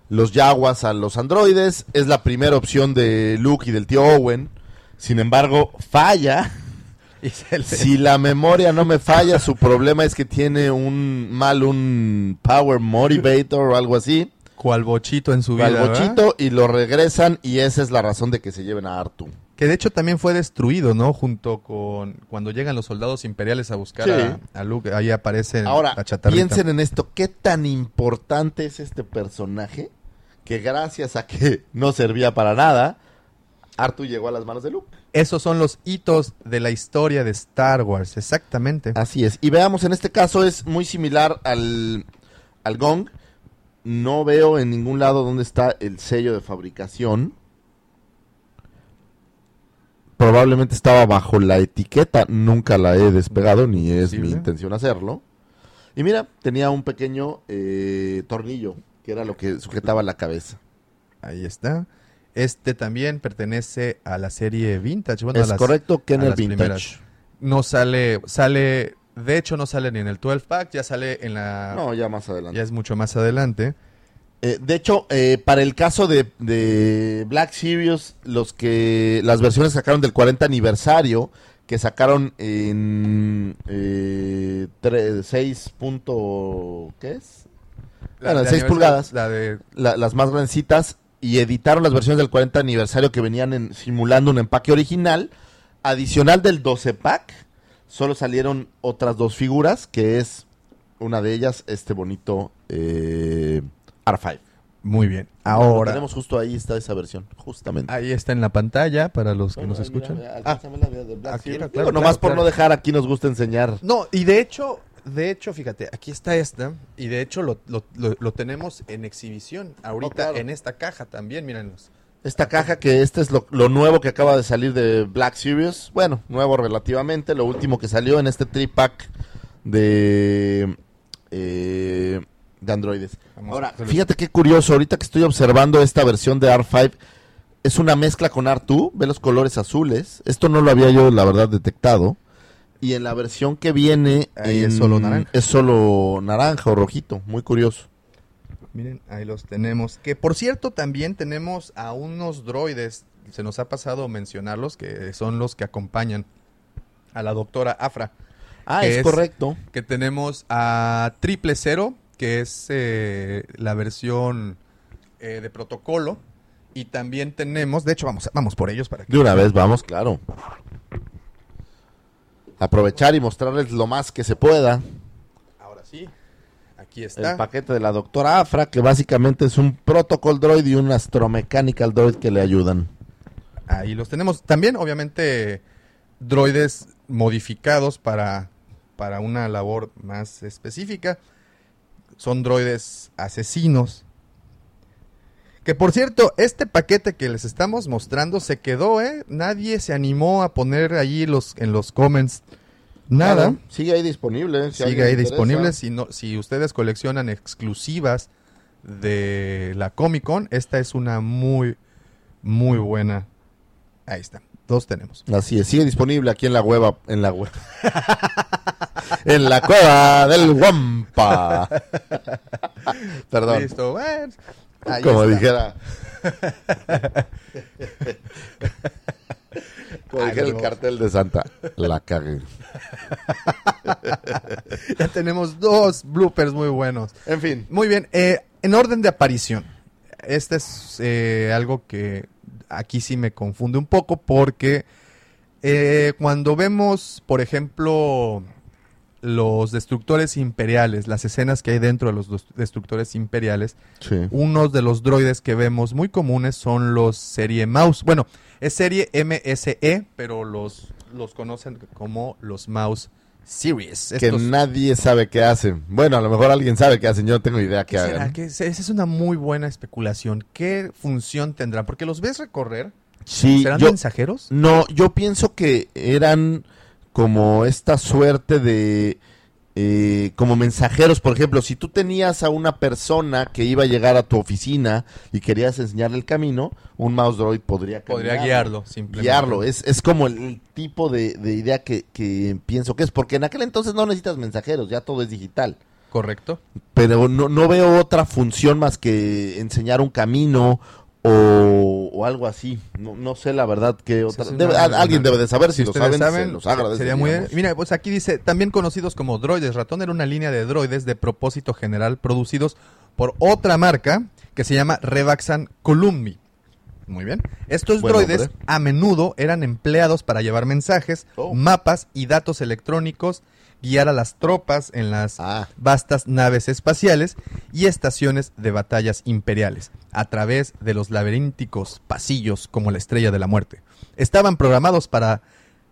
los Yaguas a los androides. Es la primera opción de Luke y del tío Owen. Sin embargo, falla. <laughs> Le- <laughs> Si la memoria no me falla, su problema es que tiene un mal un Power Motivator o algo así. Cual bochito en su vida. al ¿verdad? bochito y lo regresan y esa es la razón de que se lleven a Artu. Que de hecho también fue destruido, ¿no? Junto con cuando llegan los soldados imperiales a buscar Sí. a, a Luke. Ahí aparece Ahora, la chatarrita. piensen en esto, ¿qué tan importante es este personaje que gracias a que no servía para nada, Artu llegó a las manos de Luke? Esos son los hitos de la historia de Star Wars, exactamente. Así es. Y veamos, en este caso es muy similar al, al Gong. No veo en ningún lado dónde está el sello de fabricación. Probablemente estaba bajo la etiqueta. Nunca la he despegado, ni es mi intención hacerlo. Y mira, tenía un pequeño eh, tornillo, que era lo que sujetaba la cabeza. Ahí está. Este también pertenece a la serie Vintage. Bueno, a es las- correcto, a Kenner las Vintage. primeras. No sale, sale, de hecho no sale ni en el 12 pack, ya sale en la, No, ya más adelante. ya es mucho más adelante. Eh, de hecho, eh, para el caso de, de Black Series, los que las versiones sacaron del 40 aniversario, que sacaron en eh, tre- 6 punto, ¿qué es? Bueno, de 6 aniversario, pulgadas, La de la- las más grandecitas, y editaron las versiones del 40 aniversario que venían en- simulando un empaque original. Adicional del 12 pack, solo salieron otras dos figuras, que es una de ellas, este bonito eh, R5. muy bien. Lo Ahora tenemos justo ahí, está esa versión, justamente. ahí está en la pantalla para los que Bueno, nos mira, escuchan. mira, Ah, la de- de Black aquí, Series. claro, Digo, nomás claro, por claro. no dejar, aquí nos gusta enseñar. No, y de hecho, de hecho, fíjate, aquí está esta y de hecho lo, lo- lo- lo tenemos en exhibición ahorita claro. en esta caja también, mírenlos. Esta caja que este es lo, lo nuevo que acaba de salir de Black Series. Bueno, nuevo relativamente. Lo último que salió en este tripack de, eh, de androides. Vamos, Ahora, fíjate qué curioso. Ahorita que estoy observando esta versión de R5, es una mezcla con R2. Ve los colores azules. Esto no lo había yo, la verdad, detectado. Y en la versión que viene Ahí es en- solo naranja. Es solo naranja o rojito. Muy curioso. Miren, ahí los tenemos. Que por cierto, también tenemos a unos droides, se nos ha pasado mencionarlos, que son los que acompañan a la doctora Afra. Ah, es, es- correcto. Que tenemos a Triple Cero, que es eh, la versión eh, de protocolo. Y también tenemos, de hecho, vamos, vamos por ellos para que. De una vez, vamos, claro. Aprovechar y mostrarles lo más que se pueda. Ahora sí, aquí está. El paquete de la doctora Afra, que básicamente es un protocol droid y un astromechanical droid que le ayudan. Ahí los tenemos. También, obviamente, droides modificados para, para una labor más específica. Son droides asesinos. Que por cierto, este paquete que les estamos mostrando se quedó, ¿eh? Nadie se animó a poner allí los, en los comments nada. Claro, sigue ahí disponible. si Sigue ahí disponible. Si, no, si ustedes coleccionan exclusivas de la Comic Con, esta es una muy, muy buena. Ahí está. Dos tenemos. Así es, sigue disponible aquí en la web. En la web. <laughs> en la cueva del Wampa. Perdón. Listo. bueno, ahí Como está. dijera. Como dijera el cartel de Santa. La cagué. Ya tenemos dos bloopers muy buenos. En fin. Muy bien. eh, en orden de aparición. Este es eh, algo que aquí sí me confunde un poco porque eh, cuando vemos, por ejemplo, los destructores imperiales, las escenas que hay dentro de los destructores imperiales, Sí. unos de los droides que vemos muy comunes son los serie Mouse. Bueno, es serie MSE, pero los, los conocen como los Mouse Series. Que nadie sabe qué hacen. Bueno, a lo mejor alguien sabe qué hacen. Yo no tengo idea qué ¿Qué hagan. ¿Qué es- esa es una muy buena especulación. ¿Qué función tendrán? Porque los ves recorrer. Sí, ¿Serán yo, mensajeros? no, yo pienso que eran como esta suerte de eh, como mensajeros, por ejemplo, si tú tenías a una persona que iba a llegar a tu oficina y querías enseñarle el camino, un mouse droid podría Podría guiarlo, simplemente. guiarlo. Es, es como el, el tipo de, de idea que, que pienso que es, porque en aquel entonces no necesitas mensajeros, ya todo es digital. Correcto. Pero no, no veo otra función más que enseñar un camino o, o algo así. No, no sé la verdad que otra. Sí, debe- alguien debe de saber, si, lo ustedes saben, se los sería muy Mira, pues aquí dice, también conocidos como droides ratón, era una línea de droides de propósito general producidos por otra marca que se llama Revaxan Columni. Muy bien. Estos droides a menudo eran empleados para llevar mensajes, Oh. mapas y datos electrónicos, guiar a las tropas en las Ah. vastas naves espaciales y estaciones de batallas imperiales, a través de los laberínticos pasillos como la Estrella de la Muerte. Estaban programados para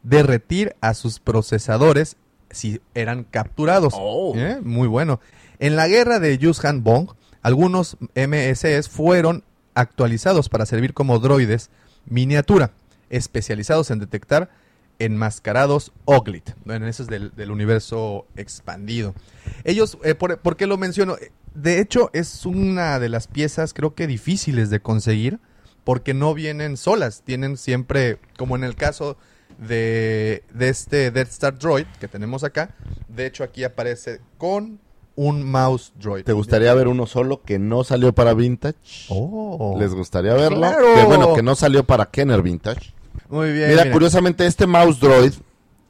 derretir a sus procesadores si eran capturados. Oh. ¿Eh? Muy bueno. En la guerra de Yushan Bong, algunos MSS fueron actualizados para servir como droides miniatura, especializados en detectar enmascarados Oglit. Bueno, eso es del, del universo expandido. Ellos, eh, por, ¿por qué lo menciono? De hecho, es una de las piezas creo que difíciles de conseguir porque no vienen solas. Tienen siempre, como en el caso de, de este Death Star Droid que tenemos acá, de hecho aquí aparece con un mouse droid. ¿Te gustaría ver uno solo que no salió para Vintage? Oh. ¿Les gustaría verlo? ¡Claro! Que bueno, que no salió para Kenner Vintage. Muy bien. Mira, mira. curiosamente, este mouse droid,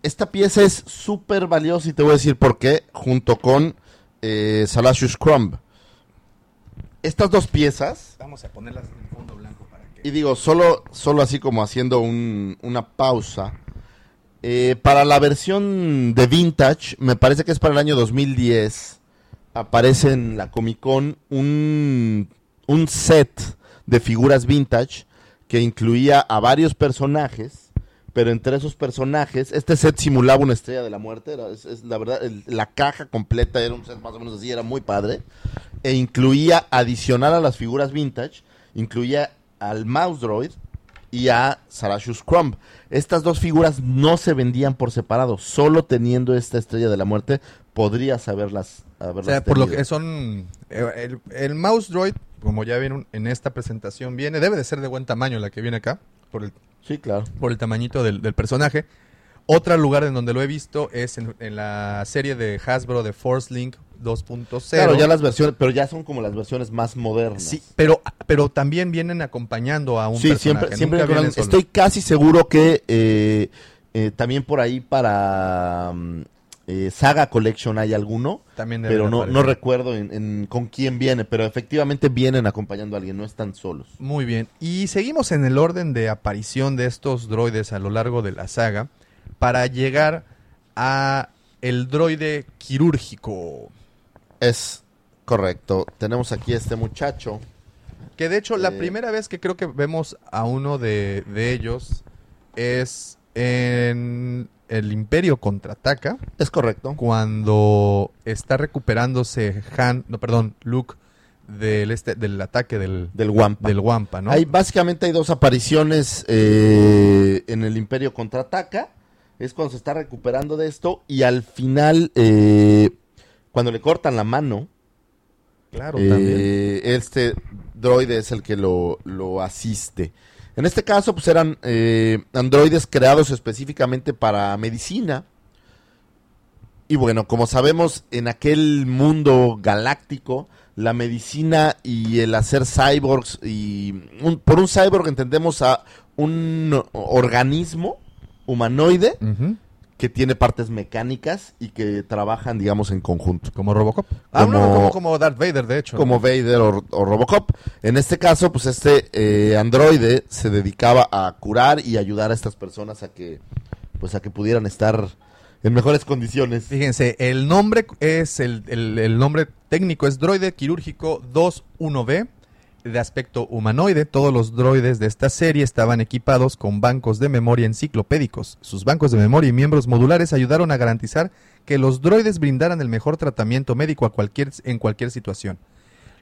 esta pieza es súper valiosa y te voy a decir por qué, junto con eh, Salacious Crumb. Estas dos piezas, Vamos a ponerlas en fondo blanco para que... y digo, solo, solo así como haciendo un- una pausa, eh, para la versión de Vintage, me parece que es para el año 2010, aparece en la Comic Con un, un set de figuras vintage que incluía a varios personajes, pero entre esos personajes, este set simulaba una estrella de la muerte, era- es, es la verdad, el- la caja completa era un set más o menos así, era muy padre, e incluía, adicional a las figuras vintage, incluía al Mouse Droid y a Sarashus Crumb. Estas dos figuras no se vendían por separado, solo teniendo esta estrella de la muerte podrías haberlas, O haberlas sea, por lo que son... El, el mouse droid, como ya vieron en esta presentación, viene, debe de ser de buen tamaño la que viene acá, por el, Sí, claro. por el tamañito del, del personaje. Otro lugar en donde lo he visto es en, en la serie de Hasbro de Force Link 2.0. Claro, ya las versiones, pero ya son como las versiones más modernas. Sí, pero, pero también vienen acompañando a un Sí, personaje. siempre, siempre vienen estoy casi seguro que eh, eh, también por ahí para mm, eh, Saga Collection hay alguno, También pero no, aparecer. no recuerdo en, en- con quién viene, pero efectivamente vienen acompañando a alguien, no están solos. Muy bien. Y seguimos en el orden de aparición de estos droides a lo largo de la saga para llegar a el droide quirúrgico. Es correcto. Tenemos aquí a este muchacho. Que de hecho la Eh. primera vez que creo que vemos a uno de, de ellos es en el Imperio contraataca Es correcto. cuando está recuperándose Han, no perdón, Luke del este del ataque del Del Wampa. del Wampa, ¿no? Hay, básicamente hay dos apariciones eh, en el Imperio Contraataca. Es cuando se está recuperando de esto. Y al final, eh, cuando le cortan la mano, claro, también. eh, este droide es el que lo, lo asiste. En este caso, pues eran eh, androides creados específicamente para medicina. Y bueno, como sabemos, en aquel mundo galáctico, la medicina y el hacer cyborgs, y un- por un cyborg entendemos a un organismo humanoide Ujú. Que tiene partes mecánicas y que trabajan, digamos, en conjunto. Como Robocop. Ah, Como- no, como, como Darth Vader, de hecho. Como Vader o, o Robocop. En este caso, pues este eh, androide se dedicaba a curar y ayudar a estas personas a que, pues a que pudieran estar en mejores condiciones. Fíjense, el nombre es el, el- el nombre técnico es droide quirúrgico 21B de aspecto humanoide. Todos los droides de esta serie estaban equipados con bancos de memoria enciclopédicos. Sus bancos de memoria y miembros modulares ayudaron a garantizar que los droides brindaran el mejor tratamiento médico a cualquier, en cualquier situación.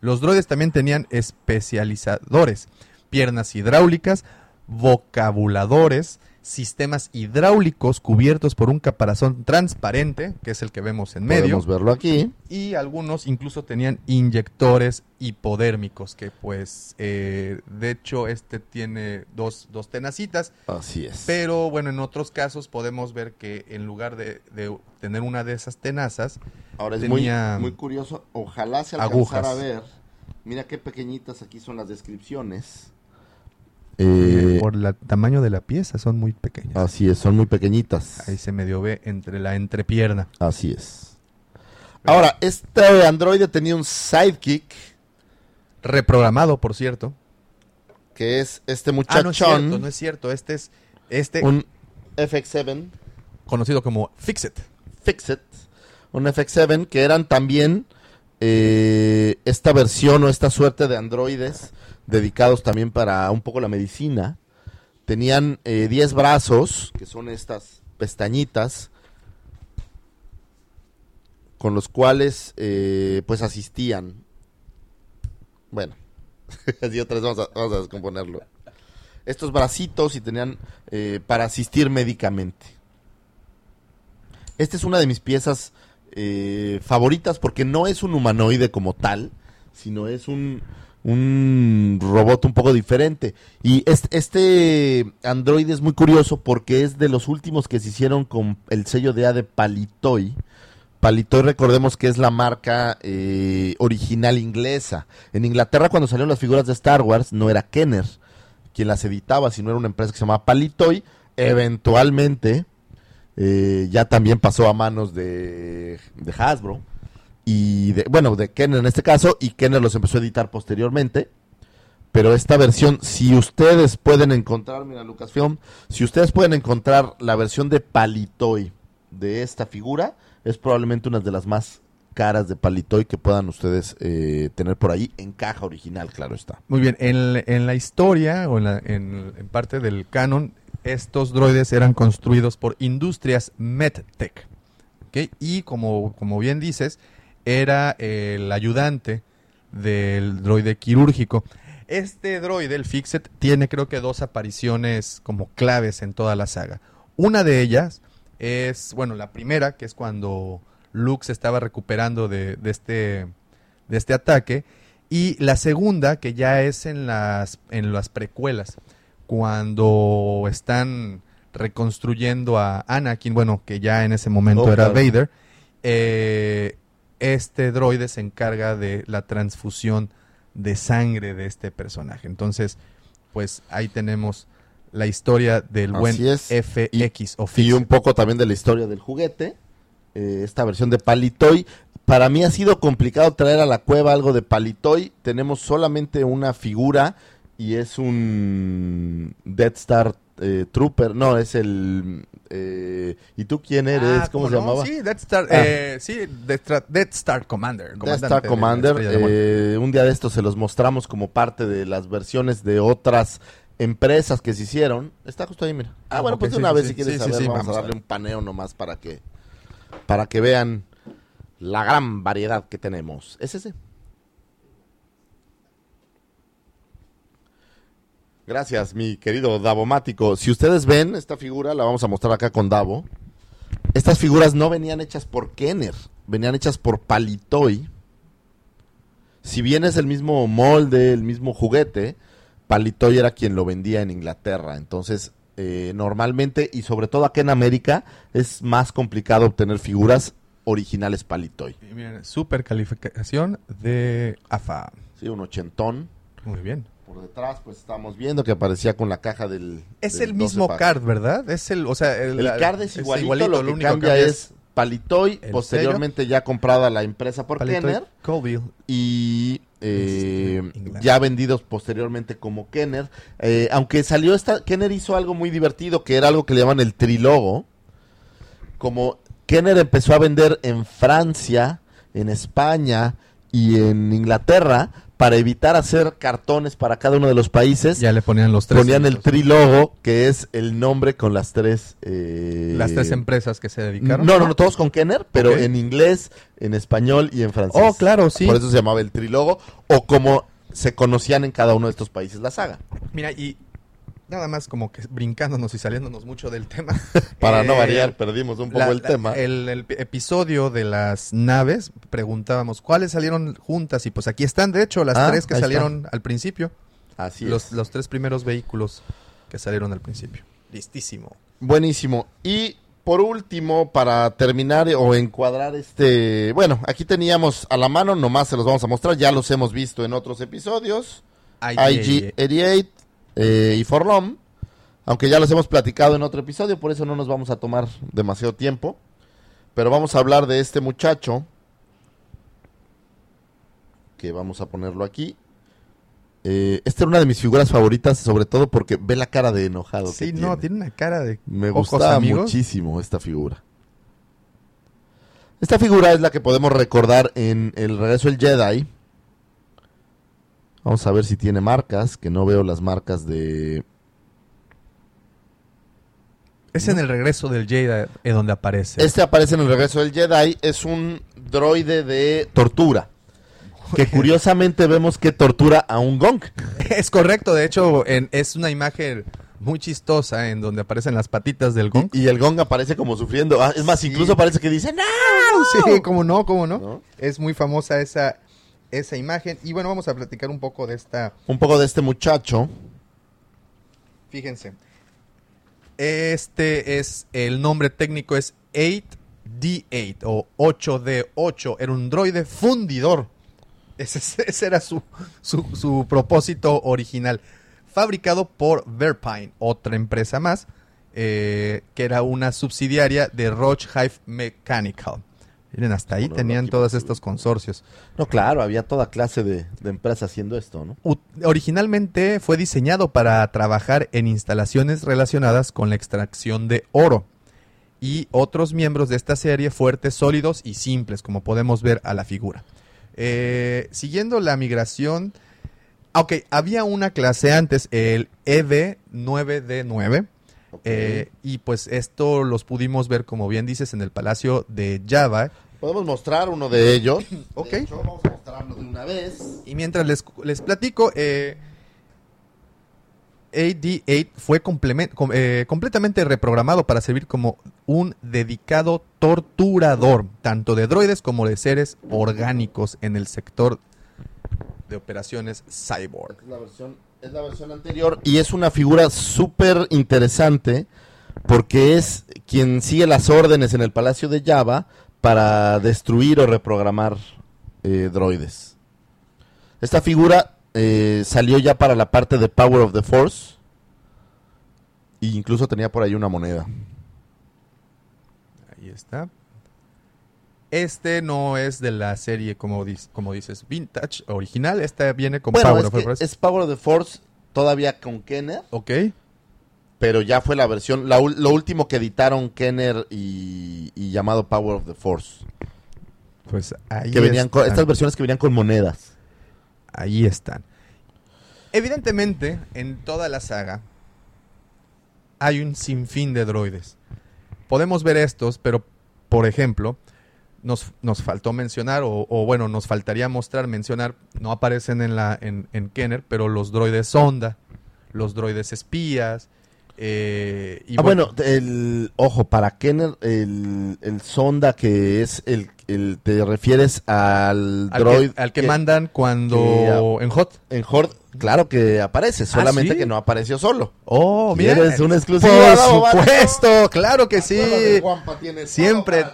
Los droides también tenían especializadores, piernas hidráulicas, vocabuladores, sistemas hidráulicos cubiertos por un caparazón transparente, que es el que vemos en medio, Podemos verlo aquí. y algunos incluso tenían inyectores hipodérmicos, que pues eh, de hecho este tiene dos, dos tenacitas, Así es. pero bueno, en otros casos podemos ver que en lugar de, de tener una de esas tenazas, Ahora es tenía muy, muy curioso. Ojalá se alcanzara agujas. a ver. Mira qué pequeñitas aquí son las descripciones. Eh, Por el tamaño de la pieza son muy pequeñas. así es, son muy pequeñitas. Ahí se medio ve entre la entrepierna. Así es. Ahora, este androide tenía un sidekick, Reprogramado, por cierto. que es este Ah, no es muchachón, cierto, no es cierto. Este es este un FX7 conocido como Fixit. Fixit, un FX7 que eran también eh, esta versión o esta suerte de androides dedicados también para un poco la medicina. Tenían eh, 10 brazos, que son estas pestañitas, con los cuales eh, pues asistían. Bueno, <laughs> así otra vez vamos a, descomponerlo. Estos bracitos y tenían eh, para asistir médicamente. Esta es una de mis piezas eh, favoritas porque no es un humanoide como tal, sino es un, un robot un poco diferente. Y este, este androide es muy curioso porque es de los últimos que se hicieron con el sello de A de Palitoy. Palitoy, recordemos que es la marca eh, original inglesa. En Inglaterra, cuando salieron las figuras de Star Wars, no era Kenner quien las editaba, sino era una empresa que se llamaba Palitoy. Eventualmente, eh, ya también pasó a manos de, de Hasbro y de, bueno, de Kenner en este caso, y Kenner los empezó a editar posteriormente. Pero esta versión, si ustedes pueden encontrar, mira Lucasfilm, si ustedes pueden encontrar la versión de Palitoy de esta figura, es probablemente una de las más caras de Palitoy que puedan ustedes eh, tener por ahí en caja original, claro está. Muy bien, en, en la historia o en, la- en- parte del canon, estos droides eran construidos por Industrias MedTech. ¿ok? Y como, como bien dices, era el ayudante del droide quirúrgico. Este droide, el Fixet, tiene creo que dos apariciones como claves en toda la saga. Una de ellas es, bueno, la primera, que es cuando Luke se estaba recuperando de, de este, de este ataque. Y la segunda, que ya es en las, en las precuelas, cuando están reconstruyendo a Anakin, bueno, que ya en ese momento Oh, era claro. Vader, eh, este droide se encarga de la transfusión de sangre de este personaje. Entonces, pues ahí tenemos la historia del Así buen es. FX o Y un poco también de la historia del juguete. eh, esta versión de Palitoy. Para mí ha sido complicado traer a la cueva algo de Palitoy. Tenemos solamente una figura y es un Death Star eh, Trooper. No, es el... eh, ¿Y tú quién eres? Ah, ¿Cómo se no? llamaba? Sí, Death Star, Ah. eh, sí, Death Star, Death Star Commander. Death Star Commander. De eh, un día de estos se los mostramos como parte de las versiones de otras empresas que se hicieron. Está justo ahí, mira. Ah, Ah, bueno, pues de sí, una sí, vez si quieres saber, vamos, vamos a darle un paneo nomás para que para que vean la gran variedad que tenemos. Es ese. Gracias, mi querido Davomático. Si ustedes ven esta figura, la vamos a mostrar acá con Davo. Estas figuras no venían hechas por Kenner, venían hechas por Palitoy. Si bien es el mismo molde, el mismo juguete, Palitoy era quien lo vendía en Inglaterra. Entonces, eh, normalmente, y sobre todo aquí en América, es más complicado obtener figuras originales Palitoy. Y miren, super calificación de AFA. Sí, un ochentón. Muy bien. Por detrás, pues estamos viendo que aparecía con la caja del. Es del el mismo 12 pack. card, ¿verdad? Es el, o sea, el, El card es igualito, lo que único cambia es Palitoy, posteriormente ya comprada la empresa por Palitoy Kenner Colville. y eh, en Inglaterra. ya vendidos posteriormente como Kenner. Eh, aunque salió esta, Kenner hizo algo muy divertido que era algo que le llaman el trilogo. Como Kenner empezó a vender en Francia, en España y en Inglaterra para evitar hacer cartones para cada uno de los países. Ya le ponían los tres. ponían el trilogo, que es el nombre con las tres... eh, Las tres empresas que se dedicaron. no, no, no, todos con Kenner, pero en inglés, en español y en francés. Oh, claro, sí. Por eso se llamaba el trilogo, o como se conocían en cada uno de estos países la saga. Mira, y nada más como que brincándonos y saliéndonos mucho del tema. <laughs> Para no Eh, variar, perdimos un poco la- el tema. El, el episodio de las naves, preguntábamos cuáles salieron juntas y pues aquí están, de hecho, las Ah, tres que salieron al principio. Así Los, es. los tres primeros vehículos que salieron al principio. Listísimo. Buenísimo. Y por último, para terminar o encuadrar este... Bueno, aquí teníamos a la mano, nomás se los vamos a mostrar, ya los hemos visto en otros episodios. IG-88, eh, y Forlom, aunque ya los hemos platicado en otro episodio, por eso no nos vamos a tomar demasiado tiempo. Pero vamos a hablar de este muchacho, que vamos a ponerlo aquí. Eh, esta era una de mis figuras favoritas, sobre todo porque ve la cara de enojado. Sí, que no, tiene. tiene una cara de Me gusta muchísimo esta figura. Esta figura es la que podemos recordar en el regreso del Jedi. Vamos a ver si tiene marcas, que no veo las marcas de... Es en el regreso del Jedi eh, donde aparece. Este aparece en el regreso del Jedi, es un droide de tortura. Que curiosamente vemos que tortura a un Gong. <laughs> Es correcto, de hecho, en- es una imagen muy chistosa en donde aparecen las patitas del gong. Y, y el Gong aparece como sufriendo. Ah, es más, Sí. incluso parece que dice ¡No! <laughs> Sí, cómo no, cómo no. ¿No? Es muy famosa esa, esa imagen. Y bueno, vamos a platicar un poco de esta. Un poco de este muchacho. Fíjense. Este es el nombre técnico es 8D8 o 8D8. Era un droide fundidor. Ese, ese era su, su, su propósito original. Fabricado por Verpine, otra empresa más, eh, que era una subsidiaria de Roche Hive Mechanical. Miren, hasta ahí Bueno, tenían todos estos consorcios. No, claro, había toda clase de, de empresas haciendo esto, ¿no? U- originalmente fue diseñado para trabajar en instalaciones relacionadas con la extracción de oro y otros miembros de esta serie fuertes, sólidos y simples, como podemos ver a la figura. Eh, siguiendo la migración, ok, había una clase antes, el E EV9D9, eh, y pues esto los pudimos ver, como bien dices, en el Palacio de Java. Podemos mostrar uno de ellos. <coughs> Ok. De hecho, vamos a mostrarlo de una vez. Y mientras les, les platico, eh, AD8 fue com- eh, completamente reprogramado para servir como un dedicado torturador, tanto de droides como de seres orgánicos en el sector de operaciones cyborg. Es la versión, es la versión anterior. Y es una figura súper interesante porque es quien sigue las órdenes en el Palacio de Java para destruir o reprogramar eh, droides. Esta figura eh, salió ya para la parte de Power of the Force. E incluso tenía por ahí una moneda. Ahí está. Este no es de la serie, como, dices, vintage, original. Esta viene con Bueno, Power es, of the Force. es Power of the Force todavía con Kenner. Ok. Pero ya fue la versión, la lo último que editaron Kenner y, y llamado Power of the Force. Pues ahí Que venían con, está. estas versiones que venían con monedas. Ahí están. Evidentemente, en toda la saga hay un sinfín de droides. Podemos ver estos, pero, por ejemplo, nos, nos faltó mencionar, o, o bueno, nos faltaría mostrar, mencionar, no aparecen en, la, en, en Kenner, pero los droides sonda, los droides espías. Eh, y ah, bueno, el ojo, para Kenner, el, el sonda que es el, el te refieres al, al, droid que, al que mandan cuando en Hot. en Horde, claro que aparece, solamente ¿sí? que no apareció solo. Oh, mira. ¿Quieres una exclusiva, Por supuesto, claro que sí. Siempre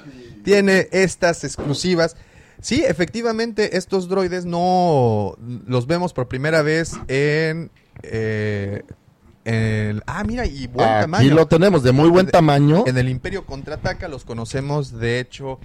tiene estas exclusivas. Sí, efectivamente, estos droides no los vemos por primera vez en. eh, el- ah, mira, y buen Aquí tamaño. lo tenemos, de muy buen De- tamaño. En el Imperio contraataca los conocemos, de hecho,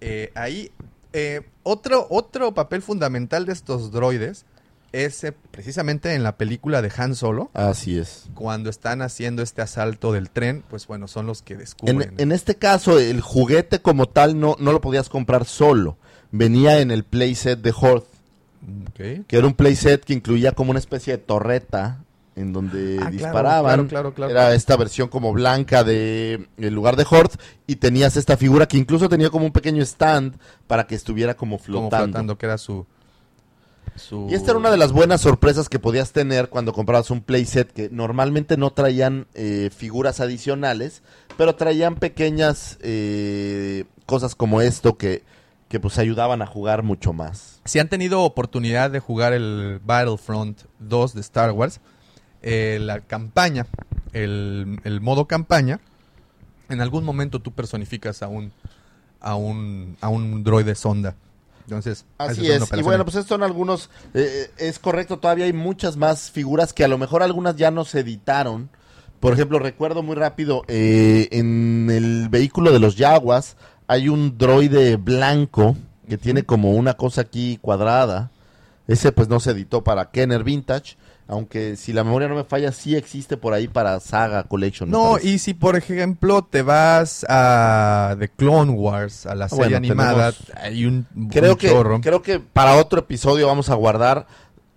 eh, ahí. eh, otro, otro papel fundamental de estos droides es eh, precisamente en la película de Han Solo Así es. cuando están haciendo este asalto del tren, pues bueno, son los que En, descubren. en este caso, el juguete como tal no, no lo podías comprar solo. Venía en el playset de Ok. que era un playset que incluía como una especie de torreta en donde Ah, disparaban. claro, claro, claro. Era esta versión como blanca de el lugar de Horde y tenías esta figura que incluso tenía como un pequeño stand para que estuviera como Como flotando. flotando, que era su, su... Y esta era una de las buenas sorpresas que podías tener cuando comprabas un playset que normalmente no traían eh, figuras adicionales, pero traían pequeñas eh, cosas como esto que, que pues ayudaban a jugar mucho más. Si han tenido oportunidad de jugar el Battlefront 2 de Star Wars, eh, la campaña, el, el modo campaña, en algún momento tú personificas a un, a un, a un droide sonda. Entonces, Así es. Y bueno, pues estos son algunos. eh, es correcto, todavía hay muchas más figuras que a lo mejor algunas ya no se editaron. Por ejemplo, recuerdo muy rápido, eh, en el vehículo de los Yaguas hay un droide blanco que tiene como una cosa aquí cuadrada. Ese pues no se editó para Kenner Vintage, aunque si la memoria no me falla, sí existe por ahí para Saga Collection. No, y si por ejemplo te vas a The Clone Wars, a la serie bueno, animada, tenemos- hay un, creo un que chorro. creo que para otro episodio vamos a guardar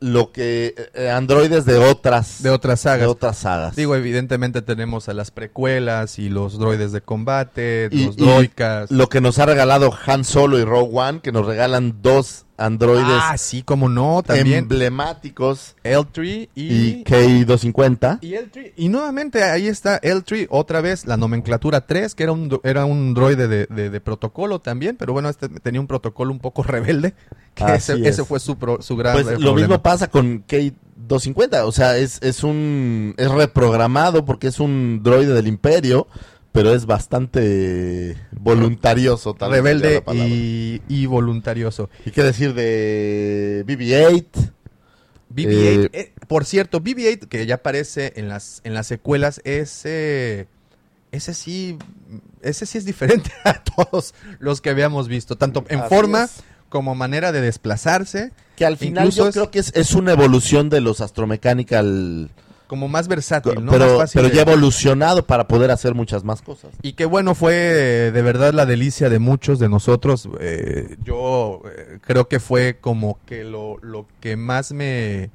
lo que eh, androides de otras de otras sagas. de otras sagas. Digo, evidentemente tenemos a las precuelas y los droides de combate, Y- los droicas. lo que nos ha regalado Han Solo y Rogue One, que nos regalan dos androides Ah, sí, como no, también. emblemáticos L3 y... y K250. Y L3, y nuevamente ahí está L3, otra vez la nomenclatura 3, que era un, era un droide de, de- de protocolo también, pero bueno, este tenía un protocolo un poco <laughs> rebelde, que ese, es. ese fue su, pro- su gran Pues lo problema. mismo pasa con K250, o sea, es, es un es reprogramado porque es un droide del Imperio, pero es bastante voluntarioso, tal Rebelde y, y voluntarioso. ¿Y qué decir de BB-8? BB-8, Eh, eh, por cierto, BB-8 que ya aparece en las en las secuelas, ese ese sí ese sí es diferente <laughs> a todos los que habíamos visto, tanto en forma es. como manera de desplazarse, Que al final Incluso yo es- creo que es, es una evolución de los Astromechanical, como más versátil, ¿no? pero, Más fácil pero de- ya evolucionado para poder hacer muchas más cosas. Y qué bueno fue eh, de verdad la delicia de muchos de nosotros. eh, yo eh, creo que fue como que lo, lo que más me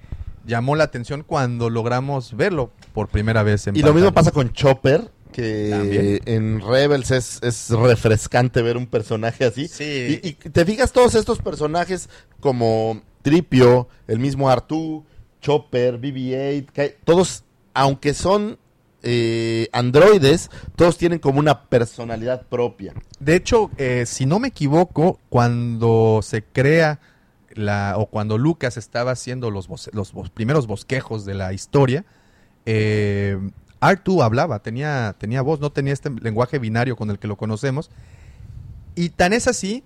llamó la atención cuando logramos verlo por primera vez en Y lo mismo pasa con Chopper, que También. en Rebels es, es refrescante ver un personaje así. Sí. Y, y te fijas todos estos personajes como Tripio, el mismo Artú, Chopper, BB-8, que todos, aunque son eh, androides, todos tienen como una personalidad propia. De hecho, eh, si no me equivoco, cuando se crea la o cuando Lucas estaba haciendo los, los primeros bosquejos de la historia, eh, R2 hablaba, tenía, tenía voz, no tenía este lenguaje binario con el que lo conocemos. Y tan es así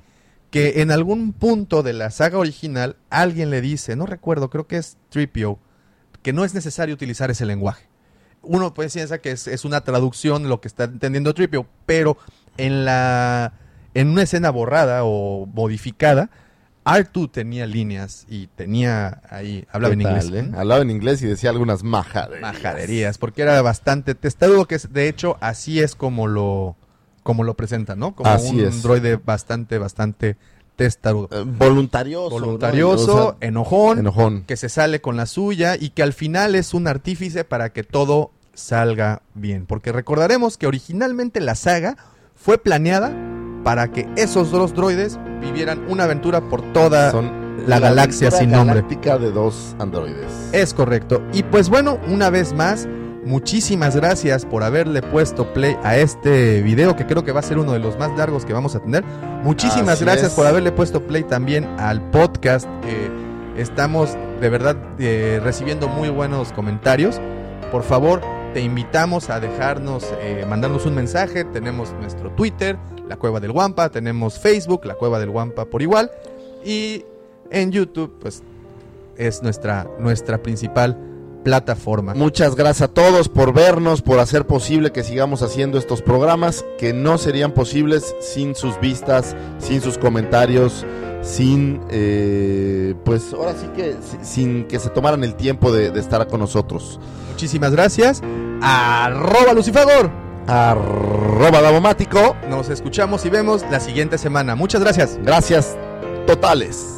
que en algún punto de la saga original alguien le dice, no recuerdo, creo que es Tripio, que no es necesario utilizar ese lenguaje. Uno puede piensa que es, es una traducción lo que está entendiendo Tripio, pero en la en una escena borrada o modificada, R2 tenía líneas y tenía ahí, hablaba en ¿Qué inglés. eh? Hablaba en inglés y decía algunas majaderías. Majaderías, porque era bastante testarudo, que es, de hecho así es como lo como lo presentan, ¿no? Como Así un es. droide bastante, bastante testarudo. Eh, voluntarioso. ¿no? Voluntarioso, O sea, enojón, enojón. que se sale con la suya y que al final es un artífice para que todo salga bien. Porque recordaremos que originalmente la saga fue planeada para que esos dos droides vivieran una aventura por toda Son la galaxia sin nombre. de dos androides. Es correcto. Y pues bueno, una vez más, muchísimas gracias por haberle puesto play a este video, que creo que va a ser uno de los más largos que vamos a tener. Muchísimas Así gracias es. por haberle puesto play también al podcast, que estamos de verdad eh, recibiendo muy buenos comentarios. Por favor, te invitamos a dejarnos, eh, mandarnos un mensaje. Tenemos nuestro Twitter, la Cueva del Guampa, tenemos Facebook, la Cueva del Guampa por igual. Y en YouTube, pues es nuestra, nuestra principal plataforma. Muchas gracias a todos por vernos, por hacer posible que sigamos haciendo estos programas que no serían posibles sin sus vistas, sin sus comentarios, sin, eh, pues ahora sí que si- sin que se tomaran el tiempo de, de estar con nosotros. Muchísimas gracias. Arroba Lucifagor. Arroba Davomático, Nos escuchamos y vemos la siguiente semana. Muchas gracias. gracias totales.